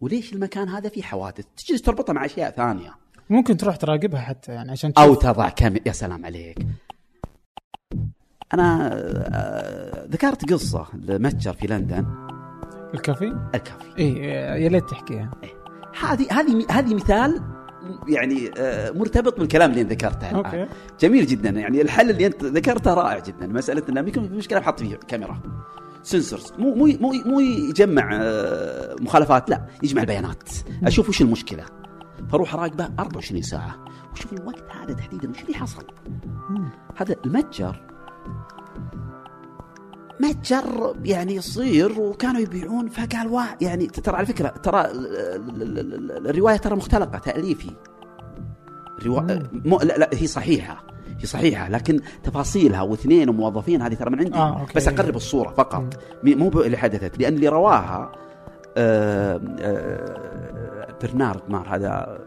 وليش المكان هذا فيه حوادث؟ تجي تربطها مع أشياء ثانية. ممكن تروح تراقبها حتى يعني عشان أو تشوف تضع كم يا سلام عليك أنا آه، ذكرت قصة لمتجر في لندن الكافيه؟ الكافيه. اي يا ليت تحكيها هذه هذه هذه مثال يعني آه، مرتبط بالكلام اللي أنت ذكرته الآن. okay. جميل جدا. يعني الحل اللي أنت ذكرته رائع جدا. مسألة إنه يكون في مشكله بحط فيه كاميرا. سنسورز. مو مو مو مو يجمع آه، مخالفات لا يجمع البيانات. أشوف وش المشكلة. فأروح أراقبه 24 ساعة. وشوف الوقت هذا تحديدا وش اللي حصل. هذا المتجر متجر يعني يصير وكانوا يبيعون فقال واه يعني ترى على فكرة ترى ال- ال- ال- الرواية ترى مختلقه تأليفي روا... مم. مو لا, لا هي صحيحة هي صحيحة لكن تفاصيلها واثنين وموظفين هذه ترى من عندي آه، okay. بس أقرب الصورة فقط مي- مو اللي حدثت لأن اللي رواها آه، آه، برنارد مار هذا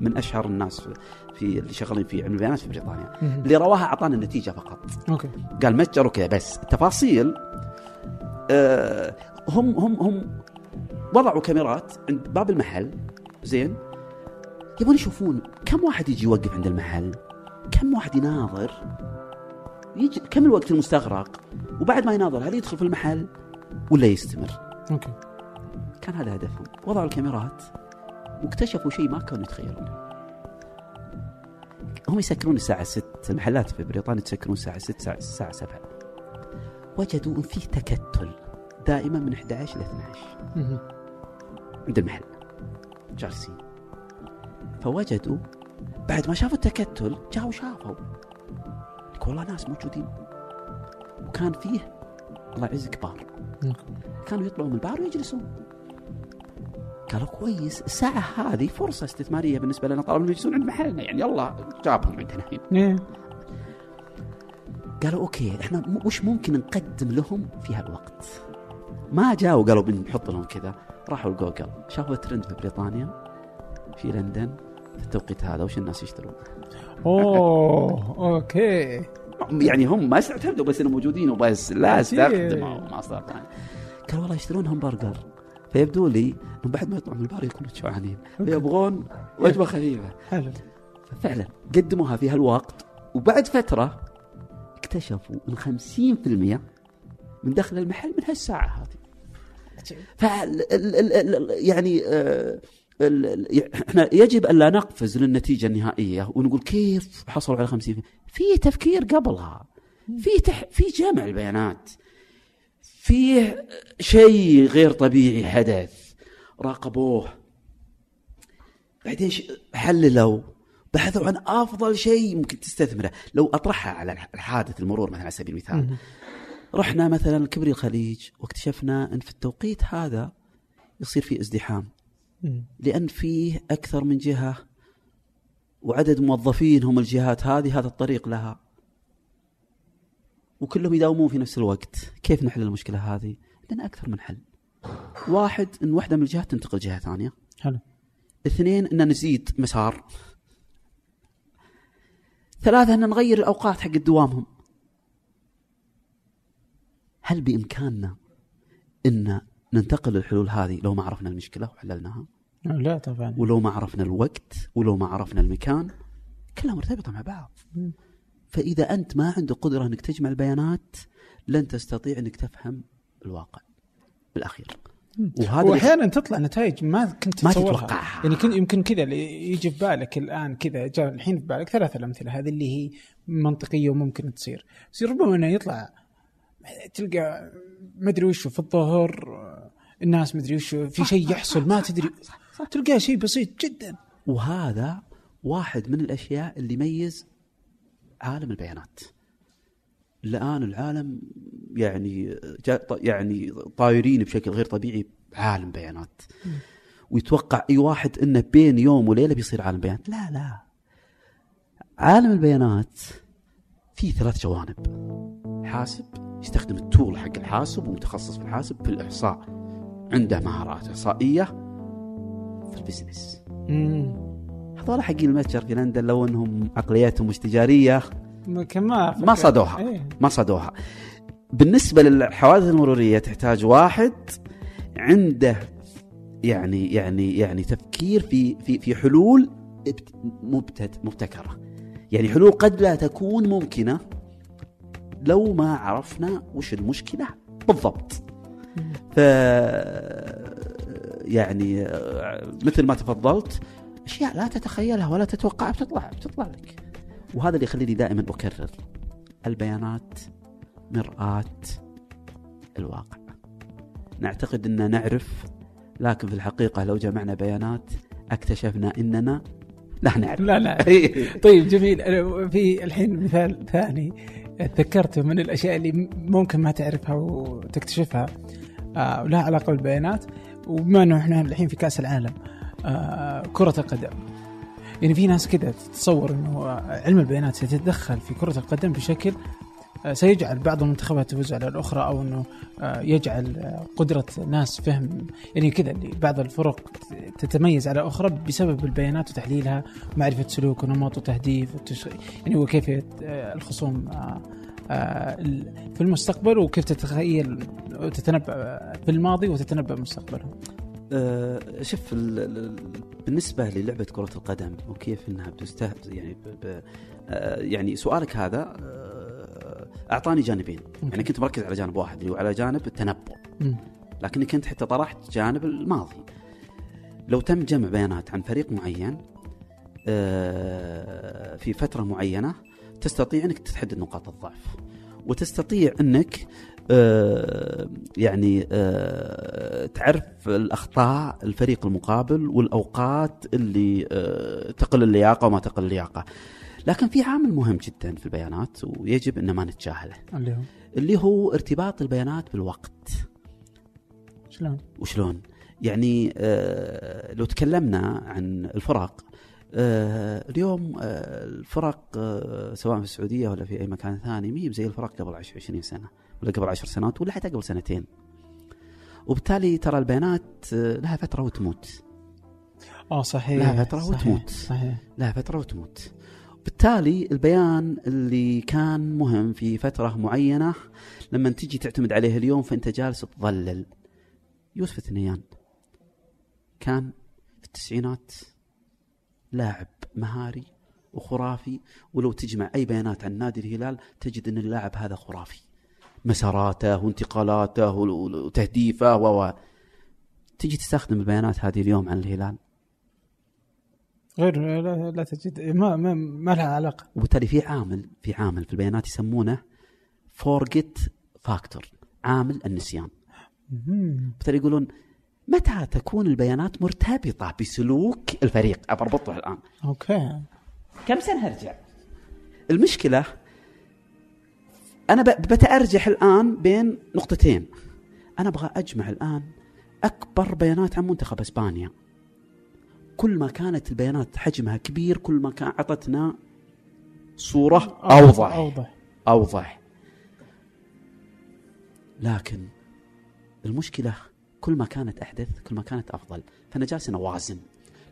من أشهر الناس في- اللي شغالين في علم البيانات في بريطانيا. اللي رواها أعطانا النتيجة فقط. okay. قال متجر وكذا بس التفاصيل آه هم هم هم وضعوا كاميرات عند باب المحل. زين؟ يبون يشوفون كم واحد يجي يوقف عند المحل كم واحد يناظر يجي كم الوقت المستغرق وبعد ما يناظر هل يدخل في المحل ولا يستمر؟ أوكي. كان هذا هدفهم. وضعوا الكاميرات واكتشفوا شيء ما كانوا يتخيلونه. هم يسكرون الساعة 6 المحلات في بريطانيا تسكرون الساعة 6 الساعة الساعة 7 وجدوا إن فيه تكتل دائما من 11 ل 12 مم. عند المحل. جالسين. فوجدوا بعد ما شافوا التكتل جاوا شافوا. والله ناس موجودين. وكان فيه الله يعزك بار okay. كانوا يطلعوا من البار ويجلسون. قالوا كويس الساعة هذه فرصة استثمارية بالنسبة لنا طالما يجلسون عند محلنا يعني يلا جابهم عندنا الحين إيه. قالوا okay إحنا وش ممكن نقدم لهم في هالوقت؟ ما جاوا قالوا بنحط لهم كذا راحوا لجوجل شافوا ترند في بريطانيا في لندن في التوقيت هذا وش الناس يشترون؟ أوه okay يعني هم ما استعتمدوا بس إنهم موجودين وبس لا. استخدموا ما صار ثاني قالوا والله يشترون همبرجر فيبدو لي انهم بعد ما يطلعوا من البار يكونوا جوعانين. فيبغون وجبة خفيفة. حلو. ففعلا قدموها في هالوقت وبعد فترة اكتشفوا إن 50% من دخل المحل من هالساعة هذه. ف يعني آه، ال- ال- إحنا يجب أن لا نقفز للنتيجة النهائية ونقول كيف حصلوا على 50 في تفكير قبلها. في تح في جمع البيانات. في شيء غير طبيعي حدث راقبوه. بعدين حللوا بحثوا عن أفضل شيء ممكن تستثمره. لو أطرحها على الحادث المرور مثلا على سبيل المثال. رحنا مثلا كبري الخليج واكتشفنا إن في التوقيت هذا يصير في ازدحام. لأن فيه أكثر من جهة وعدد موظفين هم الجهات هذه هذا الطريق لها. وكلهم يداومون في نفس الوقت. كيف نحل المشكلة هذه؟ عندنا أكثر من حل. واحد إن واحدة من الجهات تنتقل جهة ثانية. حلو. اثنين إن نزيد مسار. ثلاثة إن نغير الأوقات حق دوامهم. هل بإمكاننا إن ننتقل للحلول هذه لو ما عرفنا المشكلة وحللناها؟ لا طبعا. ولو ما عرفنا الوقت ولو ما عرفنا المكان؟ كلها مرتبطة مع بعض. مم. فإذا أنت ما عندك قدرة إنك تجمع البيانات لن تستطيع إنك تفهم الواقع بالاخير وهذا اللي- وأحيانا تطلع نتائج ما كنت ما تتوقعها. يعني كن يمكن كذا اللي يجي في بالك الآن كذا جاء الحين في بالك ثلاث الامثله هذه اللي هي منطقية وممكن تصير. بس ربما إنه يطلع تلقى ما أدري وشو في الظهر الناس ما أدري وشو في شيء يحصل ما تدري. تلقاه شيء بسيط جدا. وهذا واحد من الأشياء اللي يميز عالم البيانات. الان العالم يعني يعني طايرين بشكل غير طبيعي بعالم بيانات. ويتوقع أي واحد إنه بين يوم وليلة بيصير عالم بيانات؟ لا لا. عالم البيانات فيه ثلاث جوانب. حاسب يستخدم التول حق الحاسب ومتخصص في الحاسب في الإحصاء. عنده مهارات إحصائية في البزنس. هذول حقين المتجر في لندن لو أنهم عقلياتهم مش تجارية. ما ما صدوها إيه. ما صدوها بالنسبة للحوادث المرورية تحتاج واحد عنده يعني يعني يعني تفكير في في في حلول مبتكرة. يعني حلول قد لا تكون ممكنة لو ما عرفنا وش المشكلة بالضبط. ف يعني آه، مثل ما تفضلت أشياء لا تتخيلها ولا تتوقعها بتطلع بتطلع لك. وهذا اللي يخليني دائما أكرر البيانات مرآة الواقع. نعتقد أننا نعرف لكن في الحقيقة لو جمعنا بيانات اكتشفنا أننا لا نعرف. لا لا. [laughs] طيب جميل. أنا في الحين مثال ثاني تذكرته من الأشياء اللي ممكن ما تعرفها وتكتشفها. آه ولها علاقه بالبيانات وبما إنه إحنا الحين في كأس العالم آه كرة القدم يعني في ناس كذا تتصور إنه علم البيانات سيتدخل في كرة القدم بشكل آه، سيجعل بعض المنتخبات تفوز على الأخرى أو إنه آه، يجعل آه، قدرة ناس فهم يعني كذا اللي بعض الفرق تتميز على أخرى بسبب البيانات وتحليلها ومعرفه سلوك ونمط وتهديف. يعني وكيفية الخصوم في المستقبل وكيف تتخيل وتتنبأ في الماضي وتتنبأ مستقبلهم. أه شوف بالنسبة للعبة كرة القدم وكيف إنها بتستهدف يعني ب ب يعني سؤالك هذا أعطاني جانبين. مم. يعني كنت مركز على جانب واحد اللي هو على جانب التنبؤ. لكني كنت حتى طرحت جانب الماضي. لو تم جمع بيانات عن فريق معين آه، في فترة معينة تستطيع إنك تحدد نقاط الضعف. وتستطيع إنك آه، يعني آه، تعرف الأخطاء الفريق المقابل والأوقات اللي تقل اللياقة وما تقل اللياقة. لكن في عامل مهم جدا في البيانات ويجب ان ما نتجاهله اللي هو اللي هو ارتباط البيانات بالوقت شلون؟ وشلون؟ يعني آه لو تكلمنا عن الفرق آه اليوم آه الفرق آه سواء في السعودية ولا في أي مكان ثاني ما هي زي الفرق قبل 20 سنة ولا قبل 10 سنوات ولا حتى قبل سنتين. وبالتالي ترى البيانات آه لها فترة وتموت. آه صحيح لها فترة صحيح وتموت. صحيح لها فترة وتموت. بالتالي البيان اللي كان مهم في فترة معينة لما تجي تعتمد عليه اليوم فأنت جالس تضلل يوسف الثنيان كان في التسعينات لاعب مهاري وخرافي ولو تجمع أي بيانات عن نادي الهلال تجد أن اللاعب هذا خرافي مساراته وانتقالاته وتهديفه و تجي تستخدم البيانات هذه اليوم عن الهلال. غير لا, لا تجد ما ما, ما لها علاقة. وبالتالي في عامل في عامل في البيانات يسمونه forget factor عامل النسيان. بالتالي يقولون متى تكون البيانات مرتبطة بسلوك الفريق؟ ابى اربطه الآن. okay. كم سنة ارجع المشكلة أنا بتأرجح الآن بين نقطتين. أنا أبغى أجمع الآن أكبر بيانات عن منتخب إسبانيا. كل ما كانت البيانات حجمها كبير كل ما كان أعطتنا صورة أوضح. أوضح. أوضح. لكن المشكلة كل ما كانت أحدث كل ما كانت أفضل. فانا جالس اوازن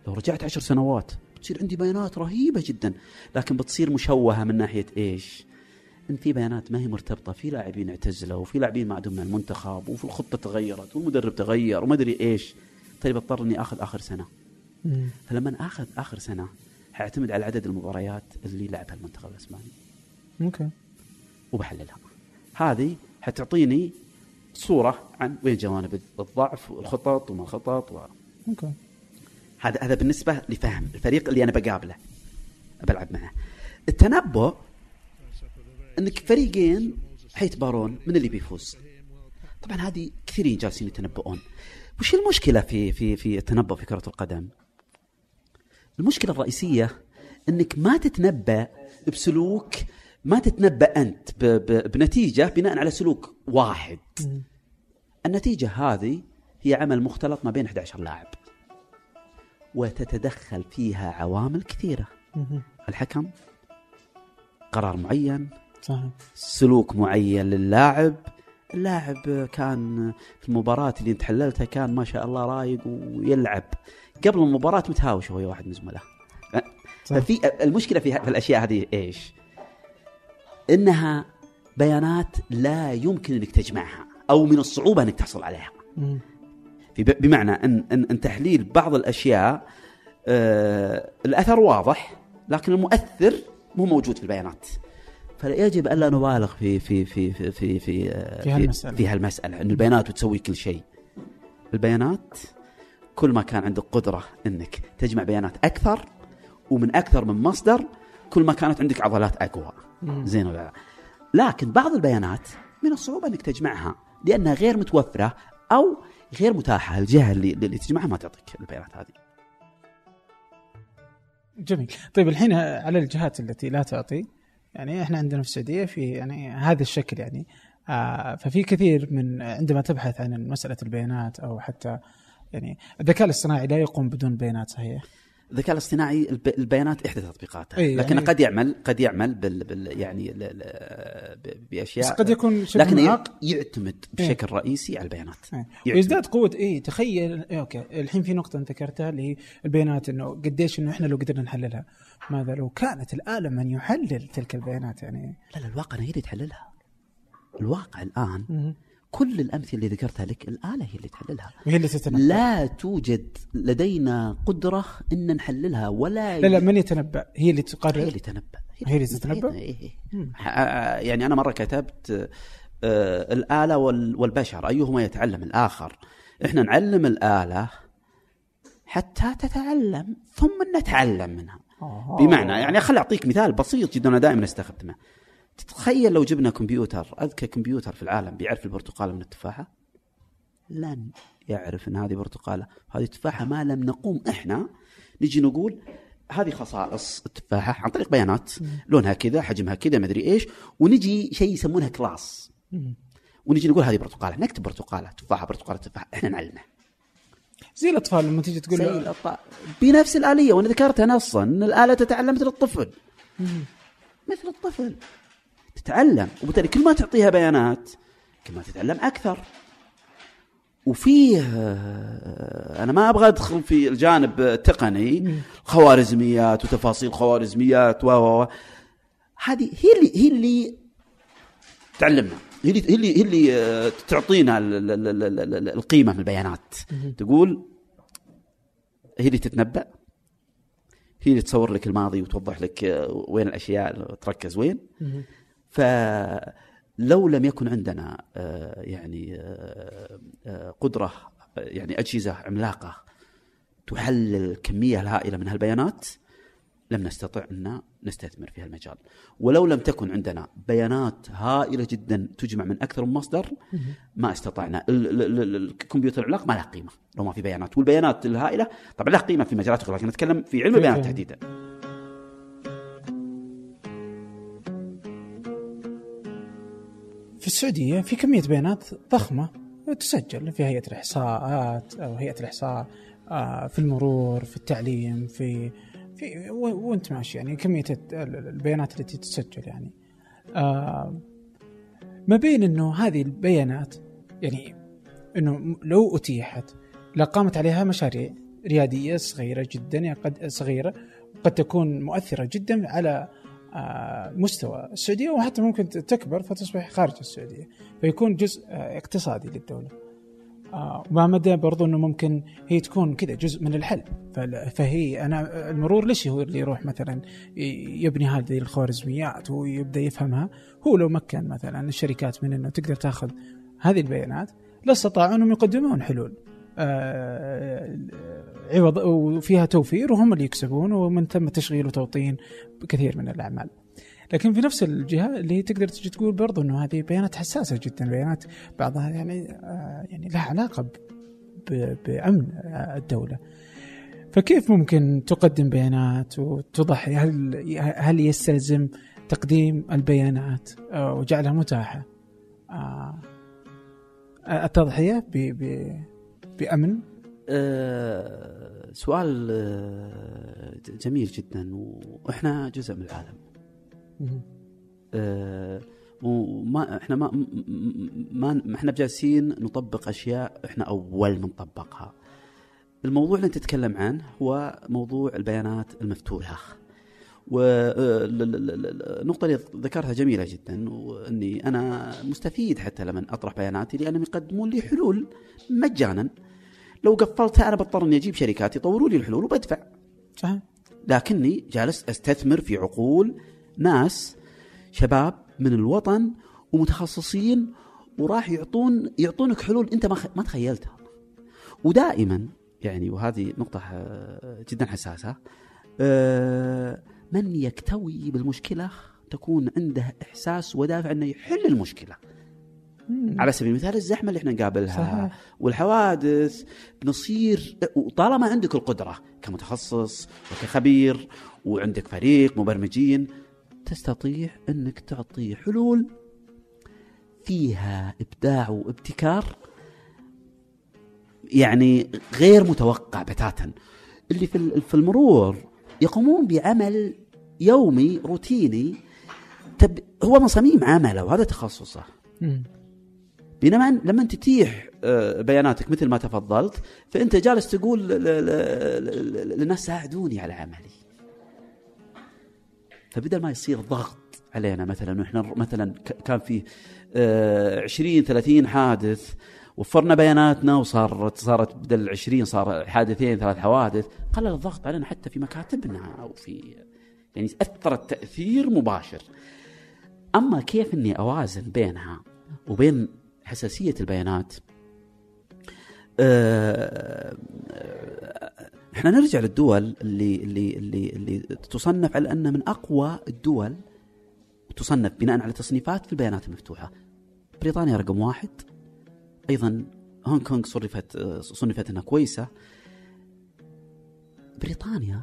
لو رجعت عشر سنوات بتصير عندي بيانات رهيبة جدا لكن بتصير مشوهة من ناحية إيش؟ إن في بيانات ما هي مرتبطة في لاعبين اعتزلوا وفي لاعبين ما عندهم المنتخب وفي الخطة تغيرت والمدرب تغير وما أدري إيش. طيب أضطر إني آخذ آخر سنة. فلما آخذ آخر سنة حاعتمد على عدد المباريات اللي لعبها المنتخب الأسباني. okay وبحللها. هذه حتعطيني صورة عن وين جوانب الضعف والخطط وما الخطط و... okay هذا هذا بالنسبة لفهم الفريق اللي أنا بقابله بلعب معه. التنبؤ أنك فريقين حيتبارون من اللي بيفوز. طبعا هذه كثيرين جالسين يتنبؤون. وش المشكلة في في في التنبؤ في كرة القدم؟ المشكلة الرئيسية أنك ما تتنبأ بسلوك ما تتنبأ أنت بنتيجة بناء على سلوك واحد. النتيجة هذه هي عمل مختلط ما بين 11 لاعب. وتتدخل فيها عوامل كثيرة. الحكم قرار معين صحيح. سلوك معين للاعب. اللاعب كان في المباراة اللي انت حللتها كان ما شاء الله رايق ويلعب. قبل المباراة متهاوش هو واحد من زملائه. ففي المشكلة في الأشياء هذه إيش؟ إنها بيانات لا يمكن أنك تجمعها أو من الصعوبة أنك تحصل عليها. في بمعنى أن, أن, أن تحليل بعض الأشياء آه الأثر واضح لكن المؤثر مو موجود في البيانات. فيجب ألا نبالغ في في في في في في, في هالمساله في هالمسألة إن البيانات بتسوي كل شيء. البيانات كل ما كان عندك قدرة إنك تجمع بيانات أكثر ومن أكثر من مصدر كل ما كانت عندك عضلات أقوى. زين ولا لكن بعض البيانات من الصعوبة إنك تجمعها لأنها غير متوفرة أو غير متاحة. الجهه اللي, اللي تجمعها ما تعطيك البيانات هذه. جميل. طيب الحين على الجهات التي لا تعطي يعني إحنا عندنا في السعودية في يعني هذا الشكل يعني. آه ففي كثير من عندما تبحث عن مسألة البيانات أو حتى يعني الذكاء الاصطناعي لا يقوم بدون بيانات صحيح؟ الذكاء الاصطناعي الب- البيانات احدى تطبيقاته إي، لكن يعني- قد يعمل قد يعمل بال, بال يعني ال- ال- ب- بأشياء بس قد يكون شبه لكن معاق يعتمد بشكل رئيسي على البيانات. إيه. يعتمد. ويزداد قوة اي تخيل إيه أوكي الحين في أنت ذكرتها اللي هي البيانات إنه قديش إنه إحنا لو قدرنا نحللها. ماذا لو كانت الآلة من يحلل تلك البيانات يعني؟ لا لا الواقع هي اللي تحللها الواقع الآن كل الأمثلة اللي ذكرتها لك الآلة هي اللي تحللها. وهي اللي تتنبأ. لا توجد لدينا قدرة إن نحللها ولا لا لا من يتنبأ؟ هي اللي هي تقرر اللي تنبأ هي اللي تتنبأ؟ ح- آه، يعني أنا مرة كتبت آه، وال- والبشر أيهما يتعلم الآخر؟ إحنا نعلم الآلة حتى تتعلم ثم نتعلم منها. بمعنى يعني خل أعطيك مثال بسيط جدا أنا دائما أستخدمه. تتخيل لو جبنا كمبيوتر أذكى كمبيوتر في العالم بيعرف البرتقاله من التفاحة؟ لن يعرف إن هذه برتقالة. هذه تفاحه ما لم نقوم إحنا نجي نقول هذه خصائص التفاحة عن طريق بيانات. لونها كذا حجمها كذا مدري إيش. ونجي شيء يسمونها كلاس. ونجي نقول هذه برتقالة. نكتب برتقالة. تفاحة برتقالة تفاحة. إحنا نعلمه. زي الأطفال لما تيجي تقول زي الأطفال. بنفس الآلية وأنا ذكرتها نصا إن الآلة تتعلم مثل الطفل. مثل الطفل تتعلم وبالتالي كل ما تعطيها بيانات كل ما تتعلم أكثر وفيه آه، أنا ما أبغى أدخل في الجانب التقني خوارزميات وتفاصيل خوارزميات و و و. هذه هي اللي هي اللي تعلمنا هي اللي هي اللي, آه، تعطينا ال- ال- ال- ال- ال- القيمة من البيانات. تقول هي اللي تتنبأ هي اللي تصور لك الماضي وتوضح لك آه، وين الأشياء تركز وين. فلو لم يكن عندنا آه، يعني قدرة يعني أجهزة عملاقة تحلل الكميه الهائله من هالبيانات لم نستطع أن نستثمر في هالمجال. ولو لم تكن عندنا بيانات هائلة جدا تجمع من أكثر من مصدر ما استطعنا. ال- ال- ال- الكمبيوتر العملاق ما له قيمة لو ما في بيانات. والبيانات الهائلة طبعا لها قيمة في مجالات أخرى لكن نتكلم في علم البيانات تحديدا. في السعودية في كمية بيانات ضخمة تسجل في هيئة الإحصاءات أو هيئة الإحصاء آه، في المرور في التعليم في في وانت ماشي يعني ال- البيانات التي تسجل يعني. آه، ما بين إنه هذه البيانات يعني إنه لو أتيحت لقامت عليها مشاريع ريادية صغيرة جدا يعني قد صغيرة قد تكون مؤثرة جدا على آه، مستوى السعودية وحتى ممكن تكبر فتصبح خارج السعودية فيكون جزء آه، اقتصادي للدولة. آه، وما مدى برضو إنه ممكن هي تكون كذا جزء من الحل. فهي أنا المرور ليش هو اللي يروح مثلا يبني هذه الخوارزميات ويبدأ يفهمها؟ هو لو مكن مثلا الشركات من إنه تقدر تأخذ هذه البيانات لاستطاعوا إنهم يقدمون حلول. آه، عوض وفيها توفير وهم اللي يكسبون ومن ثم تشغيل وتوطين كثير من الأعمال. لكن في نفس الجهة اللي هي تقدر تجي تقول برضو إنه هذه بيانات حساسة جدا بيانات بعضها يعني آه، يعني لها علاقة بأمن الدولة. فكيف ممكن تقدم بيانات وتضحي هل هل يستلزم تقديم البيانات وجعلها متاحة؟ آه، التضحية ب- ب- بأمن؟ آه، سؤال جميل جدا وإحنا جزء من العالم. آه، وما إحنا ما ما ما إحنا بجالسين نطبق أشياء إحنا أول من طبقها. الموضوع اللي أنت تتكلم عنه هو موضوع البيانات المفتوحة. والنقطة اللي ذكرتها جميلة جدا وإني أنا مستفيد حتى لما أطرح بياناتي لأنهم يقدمون لي حلول مجانا. لو قفلتها أنا بضطر إني أجيب شركات يطوروا لي الحلول وبدفع. صح لكني جالس أستثمر في عقول ناس شباب من الوطن ومتخصصين وراح يعطون يعطونك حلول انت ما ما تخيلتها. ودائما يعني وهذه نقطة آه، جدا حساسة آه، من يكتوي بالمشكلة تكون عنده إحساس ودافع أنه يحل المشكلة على سبيل المثال الزحمة اللي إحنا نقابلها صحيح. والحوادث بنصير وطالما عندك القدرة كمتخصص وكخبير وعندك فريق مبرمجين تستطيع أنك تعطي حلول فيها إبداع وابتكار يعني غير متوقع بتاتا. اللي في في المرور يقومون بعمل يومي روتيني تب هو من صميم عمله وهذا تخصصه. بينما لما تتيح آه، بياناتك مثل ما تفضلت فأنت جالس تقول للناس ساعدوني على عملي. فبدل ما يصير ضغط علينا مثلا وإحنا مثلا كان في آه، 20 30 حادث وفرنا بياناتنا وصارت صارت بدل 20 صار حادثين ثلاث حوادث قلل الضغط علينا حتى في مكاتبنا أو في يعني اثرت تاثير مباشر. أما كيف إني أوازن بينها وبين حساسية البيانات؟ آه، آه، إحنا نرجع للدول اللي اللي اللي اللي تصنف على انها من أقوى الدول تصنف بناء على تصنيفات في البيانات المفتوحة. بريطانيا رقم واحد أيضا هونغ كونغ صنفت صنفت إنها كويسة. بريطانيا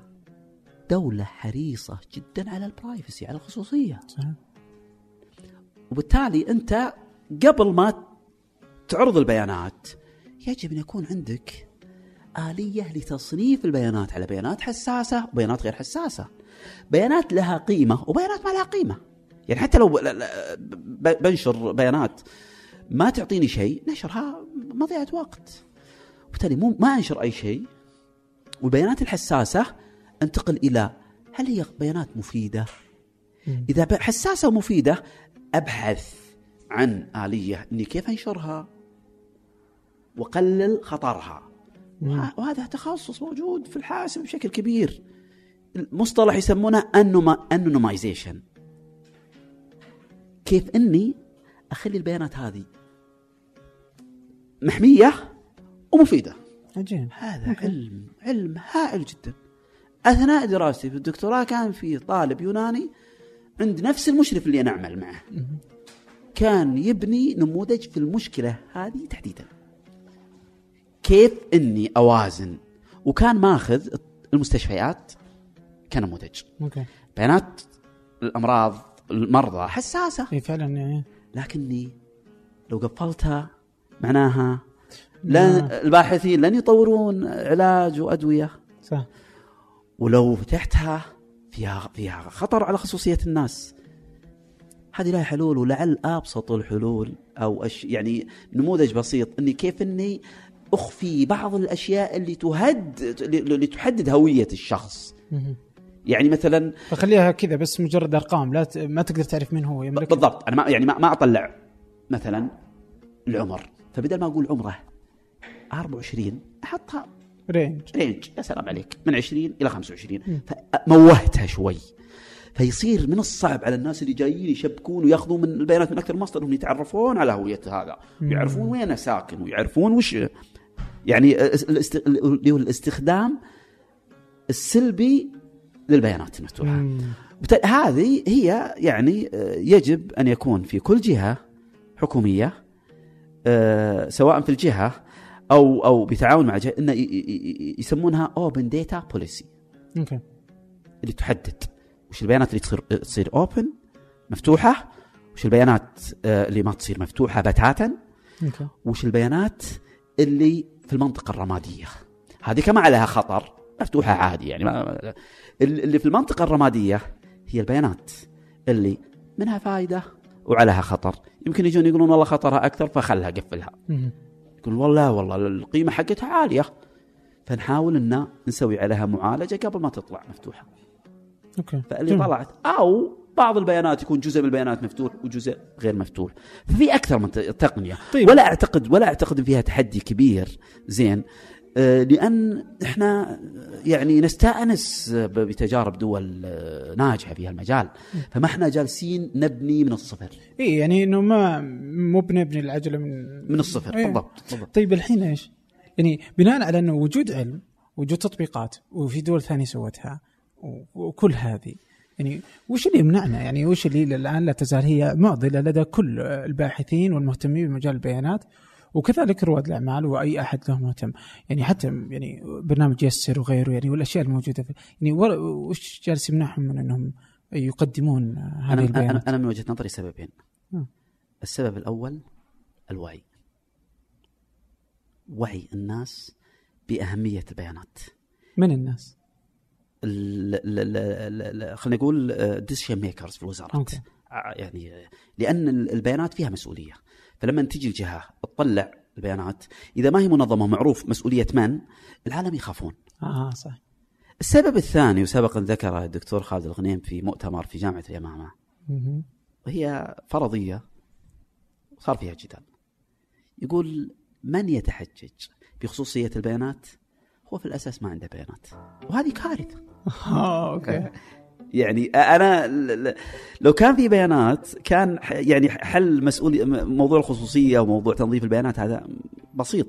دولة حريصة جدا على البرايفسي على الخصوصية صح. وبالتالي أنت قبل ما تعرض البيانات يجب أن يكون عندك آلية لتصنيف البيانات على بيانات حساسة وبيانات غير حساسة. بيانات لها قيمة وبيانات ما لها قيمة. يعني حتى لو بنشر بيانات ما تعطيني شيء نشرها مضيعة وقت. وبالتالي مو ما أنشر أي شيء والبيانات الحساسة انتقل إلى هل هي بيانات مفيدة؟ إذا حساسة ومفيدة أبحث عن آلية إني كيف أنشرها واقلل خطرها وهذا تخصص موجود في الحاسب بشكل كبير. المصطلح يسمونه انونمايزيشن كيف إني أخلي البيانات هذه محمية ومفيدة؟ عجيب. هذا علم علم هائل جدا. أثناء دراستي في الدكتوراه كان في طالب يوناني عند نفس المشرف اللي أنا أعمل معه. كان يبني نموذج في المشكلة هذه تحديدا. كيف إني أوازن؟ وكان ماخذ المستشفيات كنموذج. أوكي. بيانات الأمراض المرضى حساسة. إي فعلا يعني لكني لو قفلتها معناها لن الباحثين لن يطورون علاج وأدوية. صح. ولو فتحتها فيها فيها خطر على خصوصية الناس. هذه لها حلول ولعل أبسط الحلول أو أش يعني نموذج بسيط إني كيف إني أخفي بعض الأشياء اللي تهد اللي تحدد هوية الشخص. يعني مثلا فخليها كذا بس مجرد أرقام لا ت... ما تقدر تعرف مين هو يملك بالضبط. أنا ما يعني ما, ما أطلع. مثلا العمر. فبدل ما أقول عمره 24 أحطها range range يا سلام عليك. من 20 إلى 25 فموهتها شوي. فيصير من الصعب على الناس اللي جايين يشبكون ويأخذون من البيانات من أكثر من مصدر انهم يتعرفون على هوية هذا. ويعرفون وين ساكن ويعرفون وش يعني اللي هو الاستخدام السلبي للبيانات المفتوحه هذه هي يعني آه، يجب أن يكون في كل جهة حكومية آه، سواء في الجهة أو أو بتعاون مع جهة انه يسمونها open data policy okay. اللي تحدد وش البيانات اللي تصير تصير open مفتوحة وش البيانات آه، اللي ما تصير مفتوحة بتاتا وش البيانات اللي في المنطقة الرمادية. هذه كما عليها خطر مفتوحة عادي يعني ما اللي في المنطقة الرمادية هي البيانات اللي منها فائدة وعليها خطر. يمكن يجون يقولون والله خطرها أكثر فخلها قفلها. يقول والله والله القيمة حقتها عالية. فنحاول إن نسوي عليها معالجة قبل ما تطلع مفتوحة. أوكي. فاللي. طلعت أو بعض البيانات يكون جزء من البيانات مفتوح وجزء غير مفتوح. ففي أكثر من تقنية. طيب. ولا أعتقد ولا أعتقد فيها تحدي كبير. زين. آه، لأن إحنا يعني نستأنس بتجارب دول آه، ناجحة في هالمجال. فما إحنا جالسين نبني من الصفر. إي يعني إنه ما مو بنبني العجلة من من الصفر. إيه. بالضبط بالضبط. طيب الحين إيش؟ يعني بناء على إنه وجود علم وجود تطبيقات وفي دول ثانية سوتها وكل هذه يعني وش اللي يمنعنا يعني وش اللي إلى الآن لا تزال هي معضله لدى كل الباحثين والمهتمين بمجال البيانات وكذلك رواد الأعمال وأي أحد له مهتم يعني حتى يعني برنامج يسر وغيره يعني والأشياء الموجودة في يعني وش جالس يمنعهم من أنهم يقدمون هذه أنا, البيانات؟ أنا, أنا من وجهة نظري سببين آه. السبب الأول الوعي وعي الناس بأهمية البيانات من الناس؟ خلينا نقول decision makers في الوزارات okay. يعني آه، لأن ال- البيانات فيها مسؤولية. فلما تجي الجهة تطلع البيانات إذا ما هي منظمة معروف مسؤولية من العالم يخافون. آه صح السبب الثاني وسبق أن ذكره الدكتور خالد الغنيم في مؤتمر في جامعة اليمامة مهم. وهي فرضية صار فيها جدال يقول من يتحجج بخصوصية البيانات؟ هو في الأساس ما عنده بيانات. وهذه كارثة. آه، أوكي يعني ل- ل- لو كان في بيانات كان يعني حل مسؤول موضوع الخصوصية وموضوع تنظيف البيانات هذا بسيط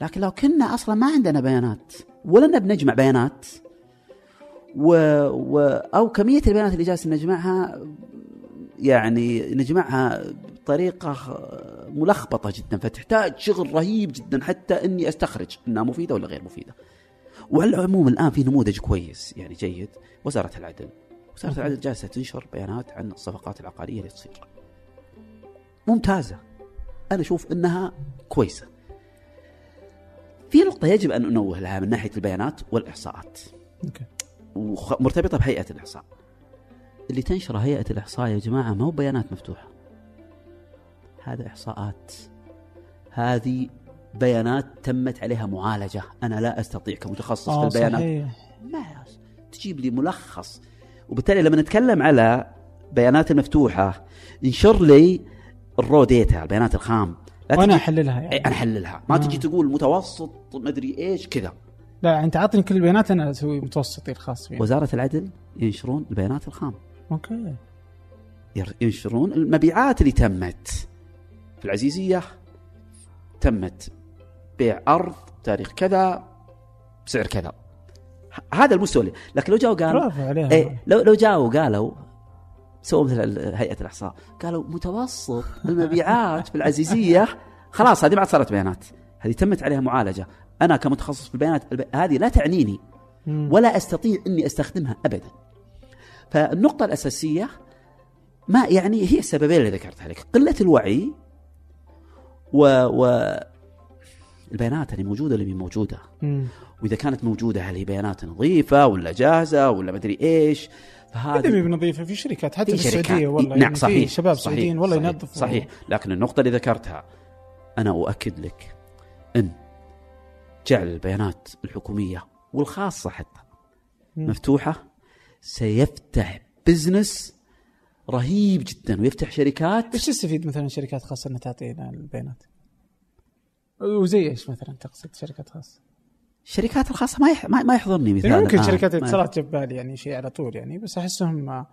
لكن لو كنا أصلا ما عندنا بيانات ولا بنجمع بيانات و... و... أو كمية البيانات اللي جالس نجمعها يعني نجمعها بطريقة ملخبطة جدا فتحتاج شغل رهيب جدا حتى إني أستخرج إنها مفيدة ولا غير مفيدة. وعلى العموم الآن في نموذج كويس يعني جيد وزارة العدل. أوكي. العدل جالسة تنشر بيانات عن الصفقات العقارية اللي تصير. ممتازة. أنا أشوف إنها كويسة. في نقطة يجب أن ننوه لها من ناحية البيانات والإحصاءات. okay ومرتبطة بهيئة الإحصاء اللي تنشره هيئة الإحصاء يا جماعة ما هو بيانات مفتوحة هذا إحصاءات هذه بيانات تمت عليها معالجة. أنا لا أستطيع كمتخصص في آه البيانات. صحيح. ما تجيب لي ملخص. وبالتالي لما نتكلم على بيانات المفتوحة انشر لي ال raw data البيانات الخام. لا وأنا تجي أحللها يعني. أنا أحللها. ما آه. تجي تقول متوسط مدري إيش كذا. لا أنت عطني كل البيانات أنا أسوي متوسطي الخاص فيني وزارة العدل ينشرون البيانات الخام. أوكي. ينشرون المبيعات اللي تمت. في العزيزية تمت. بيع أرض تاريخ كذا بسعر كذا. هذا المستوى لكن لو جاوا قالوا إيه لو لو جاوا قالوا سووا مثل ال- هيئة الإحصاء قالوا متوسط المبيعات في العزيزية. خلاص هذه ما عاد صارت بيانات. هذه تمت عليها معالجة. أنا كمتخصص في البيانات الب- هذه لا تعنيني. ولا أستطيع إني أستخدمها ابدا. فالنقطة الأساسية ما يعني هي السببين اللي ذكرتها لك، قلة الوعي و, و البيانات اللي موجودة اللي موجودة، مم. وإذا كانت موجودة هل هي بيانات نظيفة ولا جاهزة ولا مدري؟ هذا فهذه بنظيفه في شركات حتى في. السعودية والله نعم يعني صحيح شباب صحيح، سعوديين والله صحيح ينظفوا صحيح لكن النقطة اللي ذكرتها أنا أؤكد لك أن جعل البيانات الحكومية والخاصة حتى مم. مفتوحة سيفتح بزنس رهيب جدا ويفتح شركات إيش تستفيد مثلا شركات خاصة إنها تعطينا البيانات؟ وزي إيش مثلا تقصد شركات خاصة؟ الشركات الخاصة ما يح... ما يحضرني مثال يعني ممكن الآن. شركات الاتصالات جاب بالي يعني شيء على طول يعني بس أحسهم آه،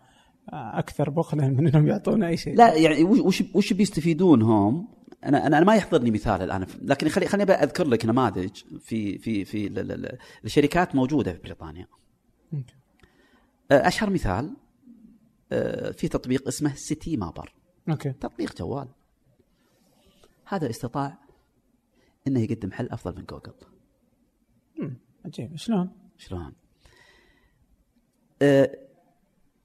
أكثر بخلا من إنهم يعطونا أي شيء لا يعني وش وش, بيستفيدون هم؟ أنا أنا ما يحضرني مثال الآن لكن خلي خليني أذكر لك نماذج في في في ال- ال- ال- الشركات موجودة في بريطانيا. آه، أشهر مثال آه، في تطبيق اسمه Citymapper okay تطبيق جوال هذا استطاع إنه يقدم حل أفضل من جوجل مم. عجيب شلون؟ شلون؟ آه،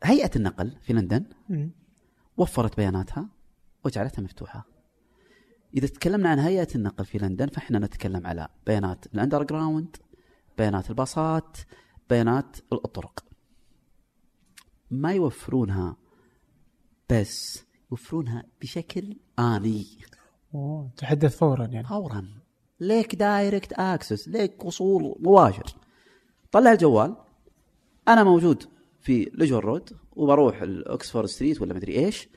هيئة النقل في لندن مم. وفرت بياناتها وجعلتها مفتوحة. إذا تكلمنا عن هيئة النقل في لندن فإحنا نتكلم على بيانات ال underground، بيانات الباصات، بيانات الطرق. ما يوفرونها بس يوفرونها بشكل آني أوه تحدث فورا يعني فورا ليك direct access ليك وصول مباشر. طلع الجوال. أنا موجود في Edgware Road وبروح ال Oxford Street ولا مدري إيش.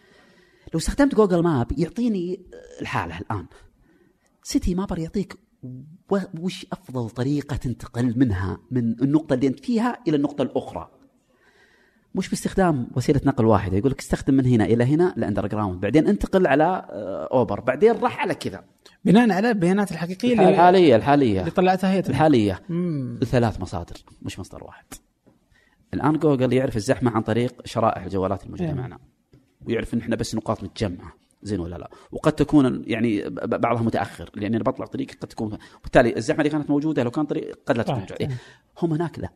لو استخدمت Google Map يعطيني الحالة الآن. Citymapper يعطيك وش أفضل طريقة تنتقل منها من النقطة اللي أنت فيها إلى النقطة الأخرى؟ مش باستخدام وسيلة نقل واحدة. يقول لك استخدم من هنا إلى هنا ل underground بعدين انتقل على آه، أوبر. بعدين راح على كذا. بناء على البيانات الحقيقية اللي, الحالية الحالية. اللي طلعتها هيئه الحالية. امم ثلاث مصادر مش مصدر واحد. الآن جوجل يعرف الزحمة عن طريق شرائح الجوالات الموجودة إيه. معنا. ويعرف إن إحنا بس نقاط متجمعة. زين ولا لا؟ وقد تكون يعني بعضها متأخر. لاني أنا بطلع طريق قد تكون بالتالي الزحمة اللي كانت موجودة لو كان طريق قد لا تكون. موجوده إيه. هم هناك لا.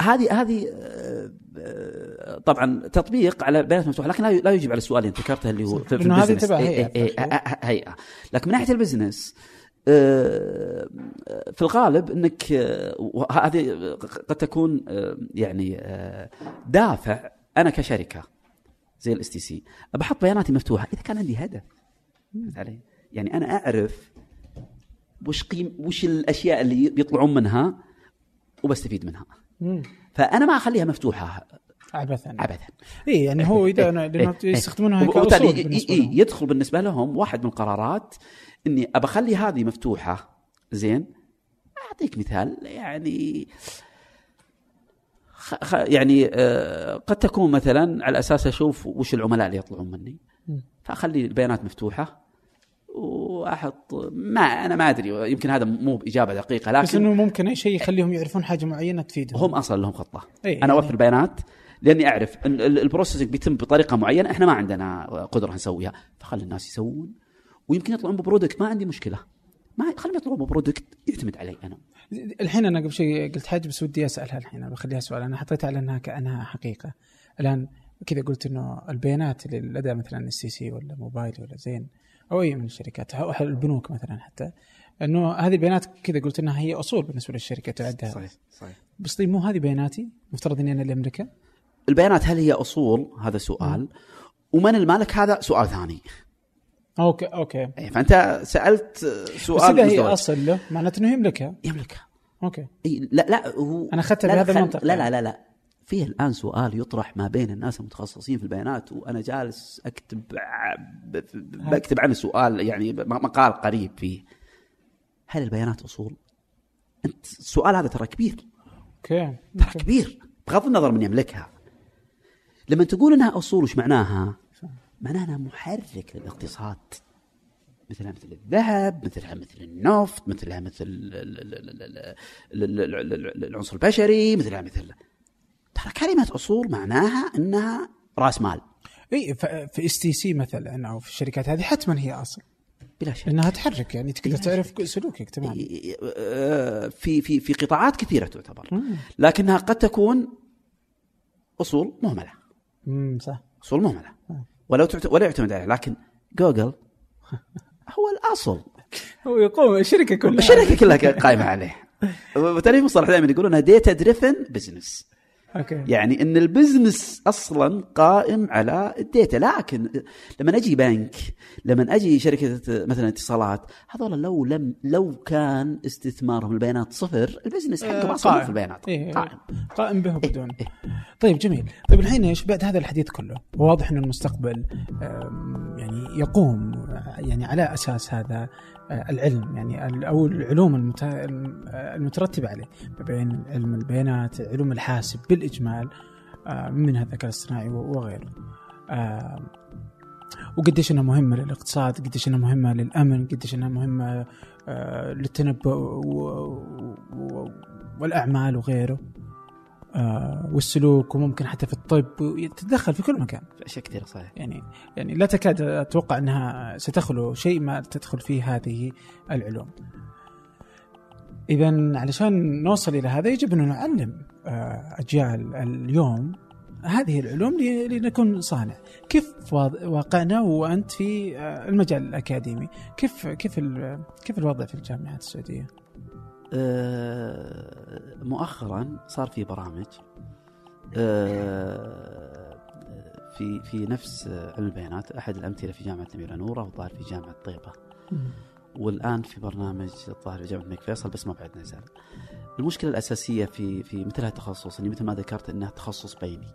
هذه هذه آه، آه، طبعا تطبيق على بيانات مفتوحة لكن لا يجيب على السؤال اللي ذكرته اللي هو في هذه ال business. تبع إيه، هيئة. إيه، إيه، آه، آه، هيئة لكن من ناحية ال business في الغالب إنك وهذه قد تكون يعني دافع أنا كشركة زي ال STC بحط بياناتي مفتوحة إذا كان عندي هدف علي؟ يعني أنا أعرف وش قيم وش الأشياء اللي بيطلعون منها وبستفيد منها مم. فأنا ما أخليها مفتوحة. عبثا. ابدا اي يعني هو إذا أنا- لأنه يستخدمونها كأصول بالنسبة لهم. يدخل بالنسبة لهم واحد من القرارات إني أبى أخلي هذه مفتوحة. زين؟ أعطيك مثال يعني خ... خ... يعني آه قد تكون مثلا على أساس أشوف وش العملاء اللي يطلعون مني. فأخلي البيانات مفتوحة وأحط ما أنا ما أدري يمكن هذا مو بإجابة دقيقة بس لكن إنه ممكن أي شيء يخليهم يعرفون حاجة معينة تفيدهم. هم أصلا لهم خطة. إيه، أنا يعني- أوفر البيانات لأني أعرف إن ال- ال processing بيتم بطريقة معينة إحنا ما عندنا قدرة نسويها. فخلي الناس يسوون ويمكن يطلعون ب product ما عندي مشكلة. ما خليهم يطلعون ب product يعتمد علي أنا. الحين أنا قبل شيء قلت حاجة بس ودي أسألها الحين بخليها سؤال. أنا حطيتها على انها كانها حقيقة. الآن كذا قلت إنه البيانات اللي لدى مثلا ال STC ولا موبايل ولا زين أو أي من الشركات أو البنوك مثلا حتى. إنه هذه البيانات كذا قلت إنها هي أصول بالنسبة للشركه تعدها صحيح صحيح. بس طيب مو هذه بياناتي؟ مفترض إني أنا اللي أملكها؟ البيانات هل هي أصول؟ هذا سؤال. ومن المالك هذا؟ سؤال ثاني. okay okay. إيه، فأنت سألت بس سؤال إذا هي. أصل له معناته إنه يملكها. يملكها. okay. إيه، لا لا هو أنا أخذتها لا، بهذا المنطق. لا. لا لا لا. في الان سؤال يطرح ما بين الناس المتخصصين في البيانات وأنا جالس اكتب بكتب عنه سؤال يعني مقال قريب فيه هل البيانات اصول؟ انت السؤال هذا ترى كبير okay ترى كبير بغض النظر من يملكها لما تقول انها اصول وش معناها؟ معناها انها محرك للاقتصاد مثلها مثل الذهب مثلها مثل النفط مثلها مثل العنصر البشري مثلها مثل ترى كلمة أصول معناها أنها رأس مال. إي في STC مثلا أو في الشركات هذه حتما هي أصل. بلا شك. لانها تحرك يعني تقدر تعرف. سلوكك تمام. في في في قطاعات كثيرة تعتبر. مم. لكنها قد تكون أصول مهملة. امم صح. أصول مهملة. آه. ولو تعت... ولا يعتمد عليها. لكن جوجل [laughs] هو الأصل. هو يقوم الشركة كلها. الشركة كلها قائمة عليه. وبالتالي مصطلح دائما يقولونها data driven business okay. يعني إن ال business أصلا قائم على ال data لكن لما أجي بنك لما أجي شركة مثلا اتصالات هذول لو لم لو كان استثمارهم البيانات صفر البزنس حقه آه، أصلا. في البيانات. إيه، قائم. قائم به وبدون إيه. طيب جميل. طيب الحين إيش؟ بعد هذا الحديث كله واضح إن المستقبل يعني يقوم آه، يعني على أساس هذا. العلم يعني أو العلوم المت- الم- آه، المترتبة عليه بين علم البيانات علوم الحاسب بالإجمال آه، منها الذكاء الاصطناعي وغيره. آم، وقديش إنها مهمة للاقتصاد قديش إنها مهمة للأمن قديش إنها مهمة آه، للتنبؤ والأعمال وغيره. آه، والسلوك وممكن حتى في الطب تتدخل في كل مكان في اشياء كثيره صحيح يعني يعني لا تكاد أتوقع أنها ستخلو شيء ما تدخل فيه هذه العلوم. اذا علشان نوصل إلى هذا يجب أن نعلم آه، أجيال اليوم هذه العلوم لنكون صانع. كيف واقعنا وأنت في آه، المجال الأكاديمي؟ كيف كيف كيف الوضع في الجامعات السعودية؟ آه، مؤخرا صار في برامج آه، في في نفس علم البيانات أحد الأمثلة في جامعة الاميره نورة والظاهر في جامعة طيبة والآن في برنامج الظاهر في جامعة الملك فيصل بس ما بعد نزل. المشكلة الأساسية في في مثل هذا التخصص اني مثل ما ذكرت انه تخصص بيني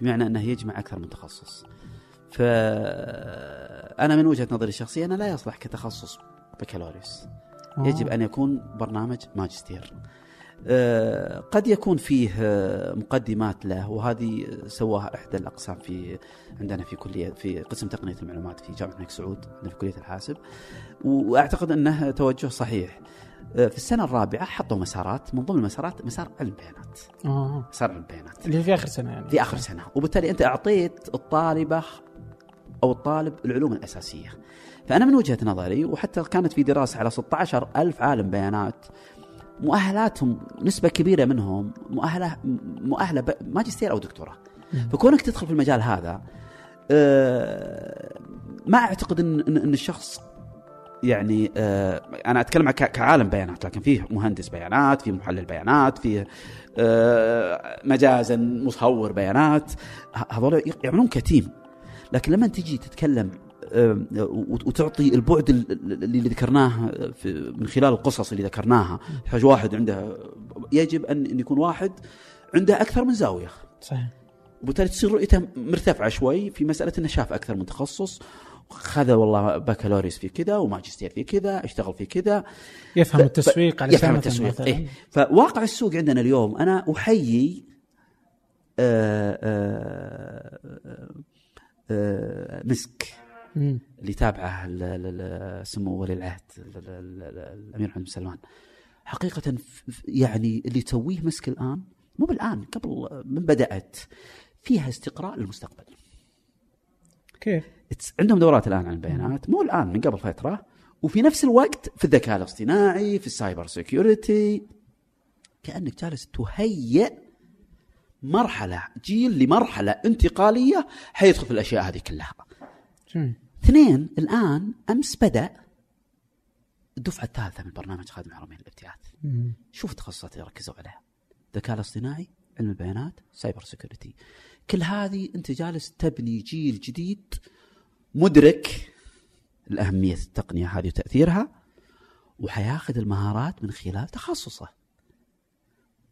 بمعنى إنه يجمع أكثر من تخصص. فانا من وجهة نظري الشخصية أنا لا يصلح كتخصص بكالوريوس. يجب أن يكون برنامج ماجستير. آه، قد يكون فيه آه، مقدمات له وهذه سواها إحدى الأقسام في عندنا في كلية في قسم تقنية المعلومات في جامعة الملك سعود عندنا في كلية الحاسب. وأعتقد أنه توجه صحيح. آه، في السنة الرابعة حطوا مسارات من ضمن المسارات مسار علم البيانات آه. مسار علم البيانات اللي في آخر سنة يعني. في آخر سنة. وبالتالي أنت أعطيت الطالبة أو الطالب العلوم الأساسية. فأنا من وجهة نظري وحتى كانت في دراسة على 16 ألف عالم بيانات مؤهلاتهم نسبة كبيرة منهم مؤهلة ب- ماجستير أو دكتوراه. فكونك تدخل في المجال هذا آه، ما أعتقد إن إن إن الشخص يعني آه، أنا أتكلم كعالم بيانات لكن فيه مهندس بيانات فيه محلل بيانات فيه آه، مجازا مصور بيانات هذول يعملون كتيم لكن لما تجي تتكلم وتعطي البعد ال- ال- اللي ذكرناه في من خلال القصص اللي ذكرناها تحتاج واحد عنده يجب ان يكون واحد عنده أكثر من زاوية صحيح وبالتالي تصير رؤيته مرتفعة شوي في مسألة إنه شاف أكثر من تخصص خذ والله بكالوريوس في كذا وماجستير في كذا اشتغل في كذا يفهم ف- التسويق على يفهم التسويق. إيه؟ فواقع السوق عندنا اليوم أنا أحيي آه، آه، آه، آه، مسك. اللي تابعه سمو ولي العهد ال- ال- ال- الأمير محمد بن سلمان حقيقه يعني اللي تسويه مسك الآن مو بالآن قبل من بدأت فيها استقراء للمستقبل. كيف؟ عندهم دورات الآن عن البيانات مو الآن من قبل فترة وفي نفس الوقت في الذكاء الاصطناعي في ال cyber security كأنك جالس تهيئ مرحلة جيل لمرحلة انتقالية حيدخل في الأشياء هذه كلها. جميل. اثنين الآن أمس بدأ الدفعة الثالثة من برنامج خادم الحرمين الابتعاث. شوف التخصصات اللي ركزوا عليها. الذكاء الاصطناعي علم البيانات cyber security كل هذه أنت جالس تبني جيل جديد مدرك الأهمية التقنية هذه وتأثيرها وحياخذ المهارات من خلال تخصصه.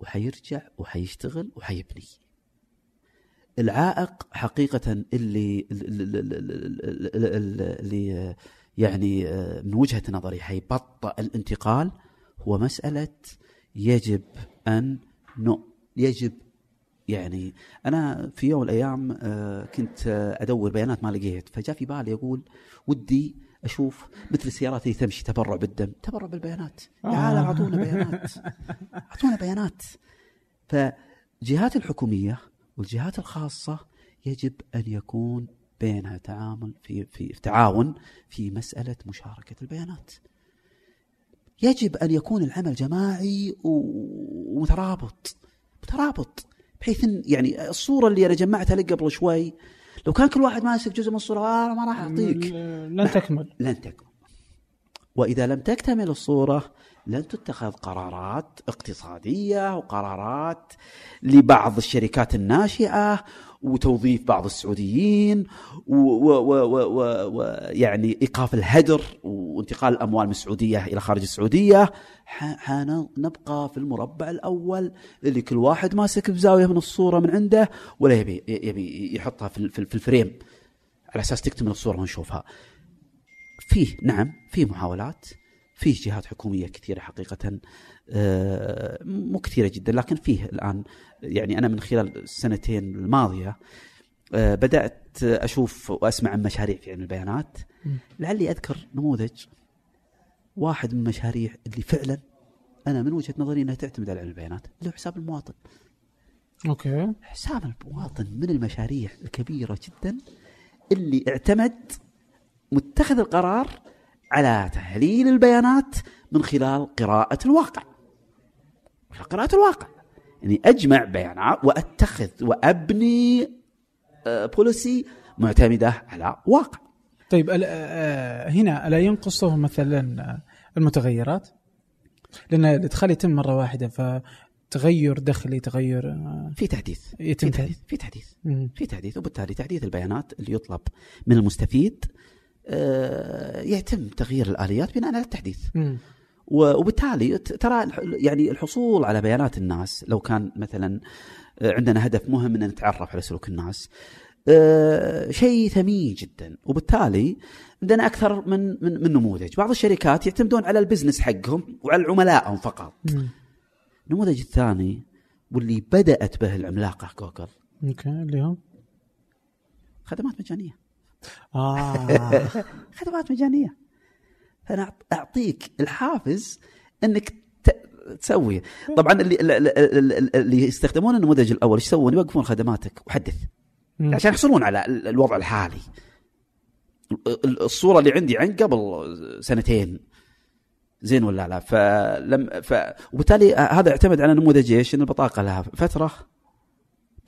وحيرجع وحيشتغل وحيبني. العائق حقيقة اللي اللي يعني من وجهة نظري حيبطئ الانتقال هو مسألة يجب أن نو يجب يعني أنا في يوم من الأيام آه، كنت آه، أدور بيانات ما لقيت فجاء في بالي أقول ودي أشوف مثل السيارات اللي تمشي تبرع بالدم تبرع بالبيانات يا آه. عالم أعطونا بيانات أعطونا بيانات فالجهات الحكومية والجهات الخاصة يجب أن يكون بينها تعامل في في تعاون في مسألة مشاركة البيانات. يجب أن يكون العمل جماعي ومترابط مترابط بحيث إن يعني الصورة اللي أنا جمعتها لك قبل شوي لو كان كل واحد ماسك جزء من الصورة آه ما راح أعطيك. لن تكمل. لن تكمل. وإذا لم تكتمل الصورة لن تتخذ قرارات اقتصادية وقرارات لبعض الشركات الناشئة وتوظيف بعض السعوديين ويعني إيقاف الهدر وانتقال الأموال من السعودية إلى خارج السعودية. ح- حنبقى في المربع الأول اللي كل واحد ماسك بزاوية من الصورة من عنده ولا يبي يبي يحطها في في ال- في الفريم. على أساس تكتمل الصورة ونشوفها. فيه نعم فيه محاولات. فيه جهات حكومية كثيرة حقيقة آه، مو كثيره جدا لكن فيه الآن يعني أنا من خلال السنتين الماضية آه، بدأت أشوف وأسمع عن مشاريع في علم البيانات. لعلي أذكر نموذج واحد من المشاريع اللي فعلا أنا من وجهة نظري إنها تعتمد على علم البيانات اللي هو حساب المواطن. أوكي. حساب المواطن من المشاريع الكبيرة جدا اللي اعتمد متخذ القرار على تحليل البيانات من خلال قراءة الواقع. قراءة الواقع. يعني أجمع بيانات وأتخذ وأبني آه، بوليسي معتمدة على واقع. طيب ال- آه، هنا ألا ينقصه مثلا آه، المتغيرات؟ لأن الإدخال يتم مرة واحدة فتغير دخلي تغير آه، في تحديث. يتم في تحديث. في تحديث. في تحديث وبالتالي تحديث البيانات اللي يطلب من المستفيد آه، يتم تغيير الآليات بناء على التحديث. وبالتالي ترى يعني الحصول على بيانات الناس لو كان مثلا آه، عندنا هدف مهم إن نتعرف على سلوك الناس آه، شيء ثمين جدا. وبالتالي عندنا أكثر من من من نموذج. بعض الشركات يعتمدون على ال business حقهم وعلى عملائهم فقط. النموذج الثاني واللي بدأت به العملاقة جوجل. أوكي اللي هو؟ خدمات مجانية. آه. [laughs] خدمات مجانية. فأنا أعطيك الحافز إنك تسوي. طبعا اللي اللي- يستخدمون النموذج الأول إيش يسوون؟ يوقفون خدماتك وحدث. عشان يحصلون على ال- الوضع الحالي. ال- ال- الصورة اللي عندي عن قبل سنتين. زين ولا لا؟ فلم ف وبالتالي هذا يعتمد على نموذج إيش؟ إن البطاقة لها فترة.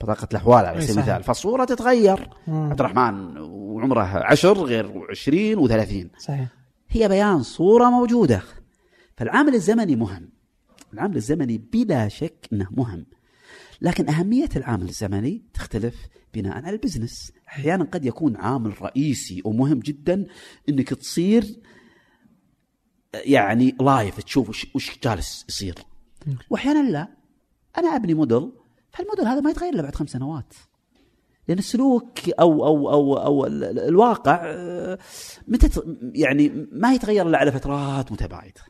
بطاقه الأحوال على سبيل. المثال. فالصورة تتغير. مم. عبد الرحمن وعمره عشر غير 20 و30 صحيح. هي بيان صورة موجودة. فالعامل الزمني مهم. العامل الزمني بلا شك إنه مهم. لكن أهمية العامل الزمني تختلف بناء على البزنس. أحيانا قد يكون عامل رئيسي ومهم جدا إنك تصير يعني live تشوف وش, وش جالس يصير. واحيانا لا. أنا أبني model فال model هذا ما يتغير إلا بعد خمس سنوات لأن السلوك أو أو أو أو ال- ال- الواقع آه، متى يعني ما يتغير إلا على فترات متباعدة.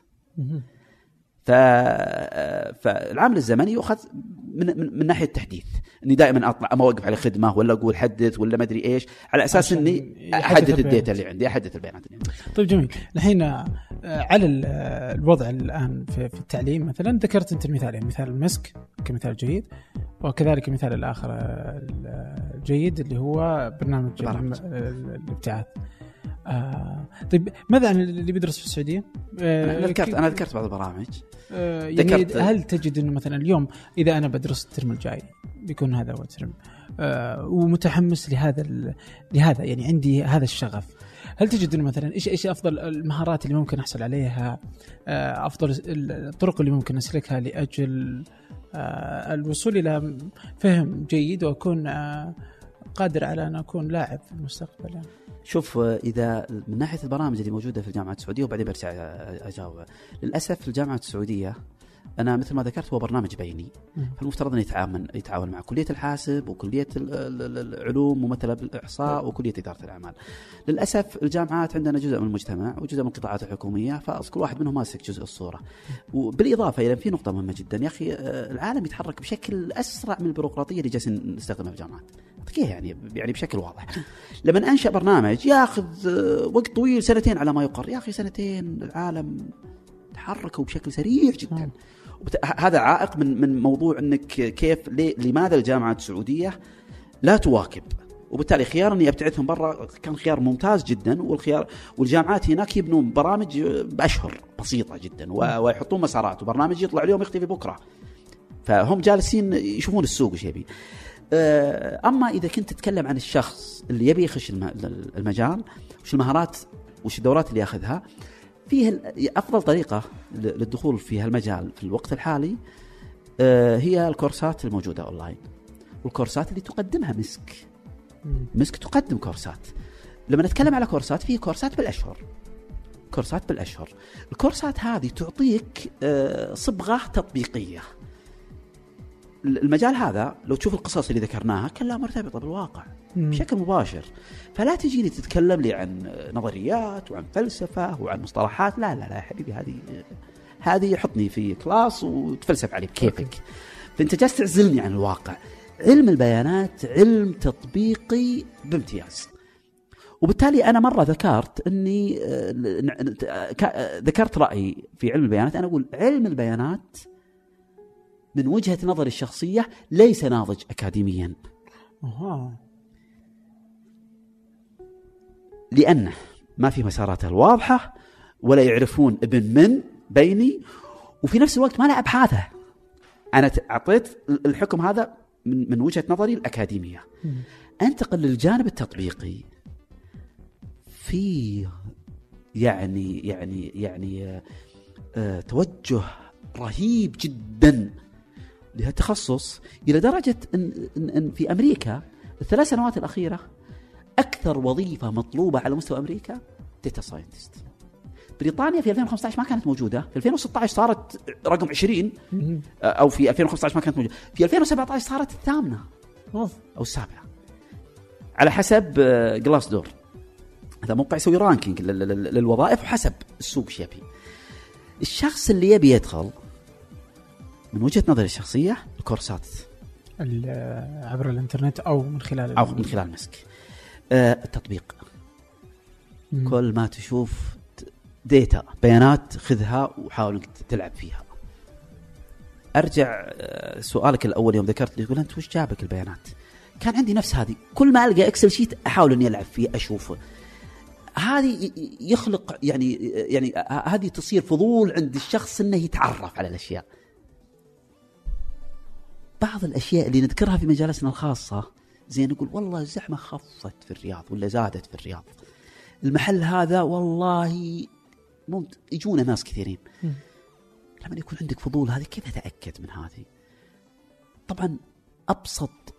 ف آه، فالعامل الزمني يؤخذ من من, من ناحية التحديث إني دائما اطلع أما أوقف على خدمة ولا أقول حدث ولا ما أدري إيش على أساس إني أحدث. ال data اللي عندي أحدث البيانات اللي عندي. طيب جميل الحين آه، على آه، الوضع الآن في, التعليم مثلا ذكرت أنت المثالين مثال المسك كمثال جيد وكذلك المثال الآخر الجيد اللي هو برنامج الابتعاث آه طيب ماذا عن اللي بيدرس في السعودية؟ آه، أنا ذكرت أنا ذكرت بعض البرامج آه، يعني ذكرت- هل تجد إنه مثلا اليوم إذا أنا بدرس الترم الجاي بيكون هذا هو الترم آه، ومتحمس لهذا ال- لهذا يعني عندي هذا الشغف هل تجد إنه مثلا إيش إيش أفضل المهارات اللي ممكن أحصل عليها آه، أفضل ال- الطرق اللي ممكن أسلكها لأجل آه، الوصول إلى فهم جيد وأكون آه، قادر على أن أكون لاعب في المستقبل يعني. شوف إذا من ناحية البرامج اللي موجودة في الجامعة السعودية وبعدين برجع أجاوب للأسف في الجامعة السعودية أنا مثل ما ذكرت هو برنامج بيني. فالمفترض إنه يتعاون يتعاون مع كلية الحاسب وكلية ال- ال- ال- العلوم ممثله بالاحصاء وكلية إدارة الأعمال. للأسف الجامعات عندنا جزء من المجتمع وجزء من القطاعات الحكوميه فكل واحد منهم ماسك جزء الصورة. وبالإضافة إلى في نقطة مهمة جدا يا أخي آه، العالم يتحرك بشكل أسرع من البيروقراطية اللي جالسين نستخدمها في الجامعات. إياها يعني يعني بشكل واضح. لما أنشأ برنامج ياخذ آه، وقت طويل سنتين على ما يقر، يا أخي سنتين العالم تحركوا بشكل سريع جدا. نعم. وبت- هذا عائق من من موضوع إنك كيف ليه لماذا الجامعة السعودية لا تواكب وبالتالي خيار اني ابتعدهم برا كان خيار ممتاز جدا والخيار والجامعات هناك يبنون برامج بأشهر بسيطة جدا ويحطون مسارات وبرنامج يطلع اليوم يختفي بكرة فهم جالسين يشوفون السوق وش يبي أما إذا كنت تتكلم عن الشخص اللي يبي يخش الم- المجال وش المهارات وش الدورات اللي ياخذها فيه أفضل طريقة للدخول في هالمجال في الوقت الحالي آه، هي الكورسات الموجودة أونلاين. والكورسات اللي تقدمها مسك. مسك تقدم كورسات. لما نتكلم على كورسات في كورسات بالأشهر. كورسات بالأشهر. الكورسات هذه تعطيك آه، صبغة تطبيقية. المجال هذا لو تشوف القصص اللي ذكرناها كلها مرتبطة بالواقع مم. بشكل مباشر. فلا تجيني تتكلم لي عن نظريات وعن فلسفة وعن مصطلحات لا لا لا يا حبيبي هذه هذه حطني في class وتفلسف علي بكيفك فأنت جالس تعزلني عن الواقع. علم البيانات علم تطبيقي بامتياز. وبالتالي أنا مرة ذكرت إني آه، آه، ذكرت رأيي في علم البيانات. أنا أقول علم البيانات من وجهة نظري الشخصية ليس ناضج اكاديميا. أها. لأنه ما في مساراته الواضحة ولا يعرفون ابن من بيني وفي نفس الوقت ما له أبحاثه. أنا ت- أعطيت الحكم هذا من, من وجهة نظري الأكاديمية. مم. أنتقل للجانب التطبيقي. في يعني يعني يعني آه، توجه رهيب جدا لهالتخصص إلى درجة ان, إن, إن في أمريكا الثلاث سنوات الأخيرة أكثر وظيفة مطلوبة على مستوى أمريكا data scientist بريطانيا في 2015 ما كانت موجودة. في 2016 صارت رقم 20 مم. آه، أو في 2015 ما كانت موجودة. في 2017 صارت الثامنة. أو السابعة. على حسب Glassdoor هذا موقع يسوي ranking لل- لل- للوظائف وحسب السوق إيش يبي. الشخص اللي يبي يدخل من وجهة نظري الشخصية الكورسات. ال- عبر الإنترنت أو من خلال أو من خلال مسك. آه، التطبيق. مم. كل ما تشوف data بيانات خذها وحاول إنك تلعب فيها. أرجع آه، سؤالك الأول يوم ذكرت لي تقول أنت وش جابك البيانات؟ كان عندي نفس هذه. كل ما ألقى Excel sheet أحاول إني ألعب فيه أشوفه. هذه يخلق يعني يعني ه- هذه تصير فضول عند الشخص إنه يتعرف على الأشياء. بعض الأشياء اللي نذكرها في مجالسنا الخاصة زي نقول والله الزحمة خفت في الرياض ولا زادت في الرياض. المحل هذا والله ممت... يجونا ناس كثيرين. لما يكون عندك فضول هذه كيف أتأكد من هذه؟ طبعا أبسط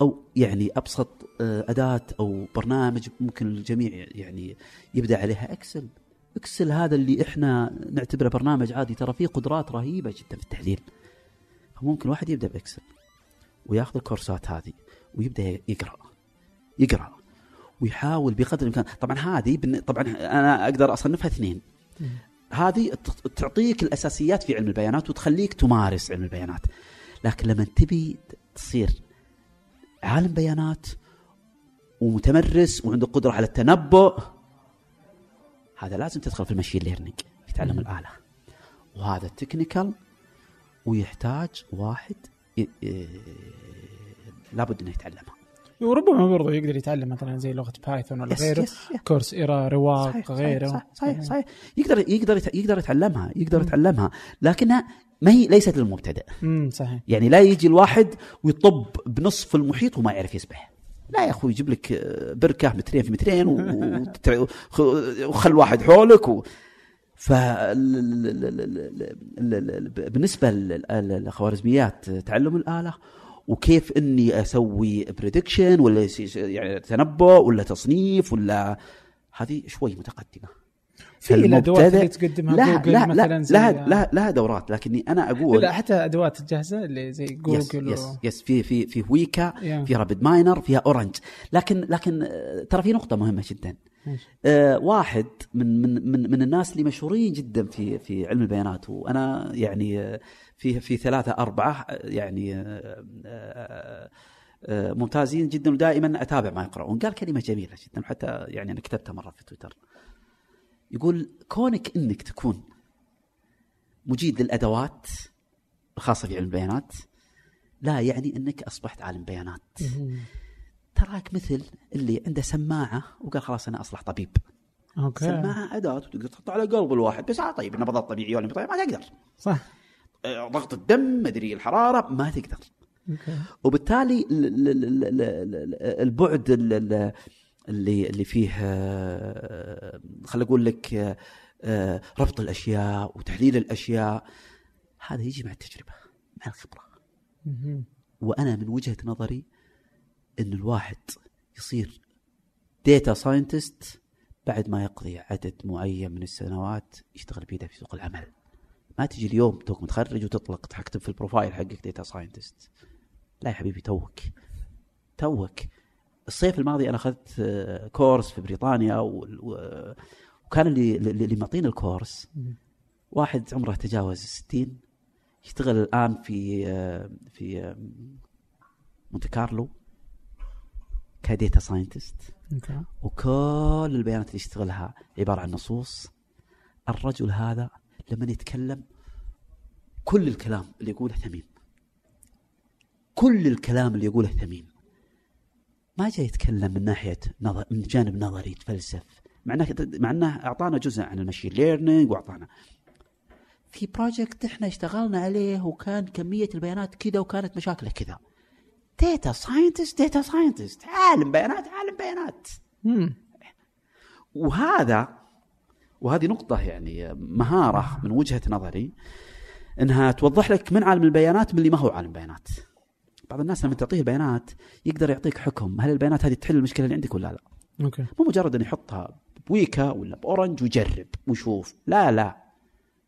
أو يعني أبسط آه، أداة أو برنامج ممكن الجميع يعني يبدأ عليها. إكسل. إكسل هذا اللي إحنا نعتبره برنامج عادي ترى فيه قدرات رهيبة جدا في التحليل. فممكن واحد يبدأ ب Excel وياخذ الكورسات هذه ويبدأ يقرأ يقرأ ويحاول بقدر الإمكان. طبعا هذه طبعا أنا أقدر أصنفها اثنين. هذه تعطيك الأساسيات في علم البيانات وتخليك تمارس علم البيانات. لكن لما تبي تصير عالم بيانات ومتمرس وعنده قدرة على التنبؤ هذا لازم تدخل في ال machine learning يتعلم مم. الآلة. وهذا technical ويحتاج واحد ي- لابد إنه يتعلمها وربما برضه يقدر يتعلم مثلا زي لغة Python ولا yes- غيره. yes-. Coursera رواق صحيح غيره. صحيح صحيح, صحيح يقدر يقدر يقدر يتعلمها يقدر يتعلمها. لكنها ما هي ليست للمبتدئ امم صحيح. يعني لا يجي الواحد ويطب بنصف المحيط وما يعرف يسبح. لا يا أخوي يجيب لك آه، بركة مترين في مترين [laughs] وخل واحد حولك و... ف بالنسبة للخوارزميات تعلم الاله وكيف اني أسوي prediction ولا yes- يعني تنبؤ ولا تصنيف ولا هذه شوي متقدمه في الادوات اللي تقدمها لا جوجل لا مثلا لا زي لا لا لها دورات لكني أنا أقول لا حتى ادوات جاهزه اللي زي yes جوجل yes و... yes في في في Weka يا. في RapidMiner فيها Orange لكن لكن آه، ترى في نقطه مهمه جدا. آه، واحد من من من من الناس اللي مشهورين جدا في في علم البيانات. وأنا يعني آه، في في ثلاثة أربعة آه، يعني آه، ممتازين جدا. ودائما أتابع ما يقرؤون قال كلمة جميلة جدا وحتى يعني أنا كتبتها مرة في تويتر. يقول كونك إنك تكون مجيد للأدوات الخاصة في علم البيانات لا يعني أنك أصبحت عالم بيانات. تراك مثل اللي عنده سماعة وقال خلاص أنا أصلح طبيب. okay. سماعة أداة وتقدر تحطها على قلب الواحد بس طيب النبضات طبيعيه ولا مش طبيعية، ما تقدر. صح. آه، ضغط الدم مدري الحرارة ما تقدر. okay. وبالتالي ال- ال- ال- ال- ال- البعد ال- ال- اللي اللي فيه آه، خليني أقول لك آه، ربط الأشياء وتحليل الأشياء هذا يجي مع التجربة مع الخبرة. وأنا من وجهة نظري إن الواحد يصير data scientist بعد ما يقضي عدد معين من السنوات يشتغل بيده في سوق العمل. ما تجي اليوم توك متخرج وتطلق تكتب في ال profile حقك data scientist لا يا حبيبي توك. توك. الصيف الماضي أنا أخذت آه، course في بريطانيا وكان اللي اللي معطينا الكورس. واحد عمره تجاوز الستين يشتغل الآن في آه، في آه، مونت كارلو. ك data scientist. وكل البيانات اللي يشتغلها عبارة عن نصوص. الرجل هذا لما يتكلم كل الكلام اللي يقوله ثمين كل الكلام اللي يقوله ثمين ما جاي يتكلم من ناحية نظر من جانب نظري يتفلسف. مع انه مع إنه أعطانا جزء عن ال machine learning وأعطانا. في project إحنا اشتغلنا عليه وكان كمية البيانات كذا وكانت مشاكله كذا. data scientist data scientist عالم بيانات عالم بيانات مم. وهذا وهذه نقطة يعني مهارة من وجهة نظري إنها توضح لك من عالم البيانات من اللي ما هو عالم بيانات. بعض الناس لما تعطيه البيانات يقدر يعطيك حكم هل البيانات هذه تحل المشكلة اللي عندك ولا لا؟ okay مو مجرد إنه يحطها ب Weka ولا ب Orange ويجرب ويشوف، لا لا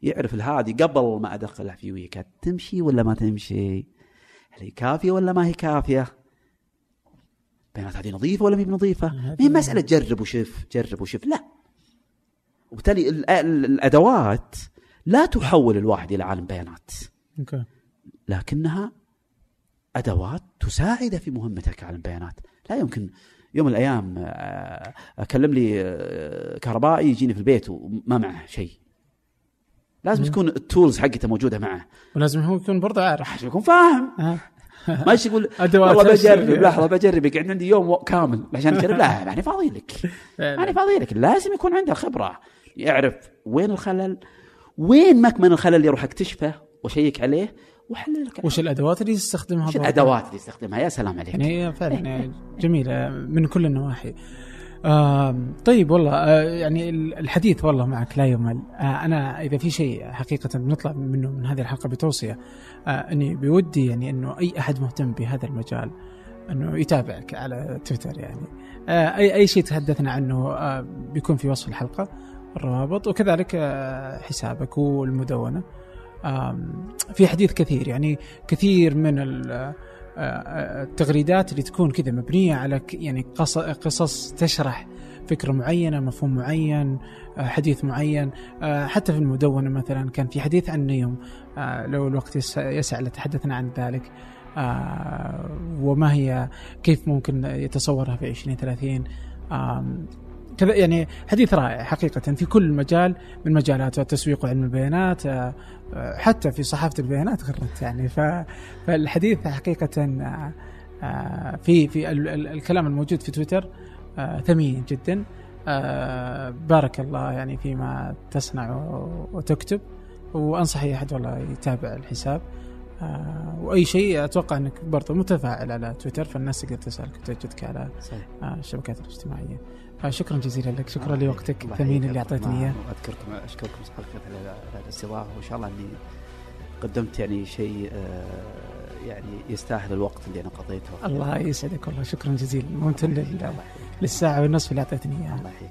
يعرف هل هذه قبل ما أدخلها في Weka تمشي ولا ما تمشي؟ هل هي كافية ولا ما هي كافية؟ البيانات هذه نظيفة ولا ما هي بنظيفة؟ ما هي مسألة جرب وشوف جرب وشوف لا. وبالتالي ال- ال- الأدوات لا تحول الواحد إلى عالم بيانات. لكنها أدوات تساعد في مهمتك كعالم بيانات. لا يمكن يوم من الأيام آه، أكلم لي آه، كهربائي يجيني في البيت وما معه شيء. لازم مم. تكون التولز حقته موجودة معه. ولازم هو يكون برضه عارف. عشان يكون فاهم. [laughs] ما يقول [laughs] والله. بجرب لحظه بجرب يقعد عندي يوم كامل عشان اجرب لا [laughs] ماني فاضي لك. ماني فاضي لك. لازم يكون عنده خبره يعرف وين الخلل وين مكمن الخلل اللي أروح أكتشفه وأشيك عليه وأحلل لك وش الأدوات اللي يستخدمها وش؟ الأدوات اللي يستخدمها؟ يا سلام عليك. يعني فعلا جميلة من كل النواحي. طيب والله آه، يعني ال- الحديث والله معك لا يمل. آه، أنا إذا في شيء حقيقة بنطلع منه من هذه الحلقة بتوصية آه، أني بودي يعني أنه أي أحد مهتم بهذا المجال أنه يتابعك على تويتر يعني. اي أي شيء تحدثنا عنه بيكون في وصف الحلقة الروابط وكذلك حسابك والمدونة. في حديث كثير يعني كثير من التغريدات اللي تكون كذا مبنية على يعني قص- قصص تشرح فكرة معينة مفهوم معين آه، حديث معين. آه، حتى في المدونة مثلا كان في حديث عن النيوم آه، لو الوقت يس- يسع لتحدثنا عن ذلك. وما هي كيف ممكن يتصورها في 2030 آم، كذا يعني حديث رائع حقيقة في كل مجال من مجالات التسويق وعلم البيانات آه، حتى في صحافة البيانات غرت يعني فالحديث حقيقة آه، في في ال- ال- الكلام الموجود في تويتر آه، ثمين جدا. آه، بارك الله يعني فيما تصنع وتكتب. وانصح اي أحد والله يتابع الحساب. آه، وأي شيء أتوقع أنك برضه متفاعل على تويتر فالناس تقدر تسألك وتجدك على صحيح. آه، الشبكات الاجتماعية. شكرا جزيلا لك. شكرا لوقتك. الثمين. اللي أعطيتني إياه. أذكركم أشكركم حقيقه على الاستضافه وإن شاء الله إني قدمت يعني شيء آه، يعني يستاهل الوقت اللي أنا قضيته. الله يسعدك والله. شكرا جزيلا. ممتن لل-. للساعة والنصف اللي أعطيتني إياها. الله يحييك.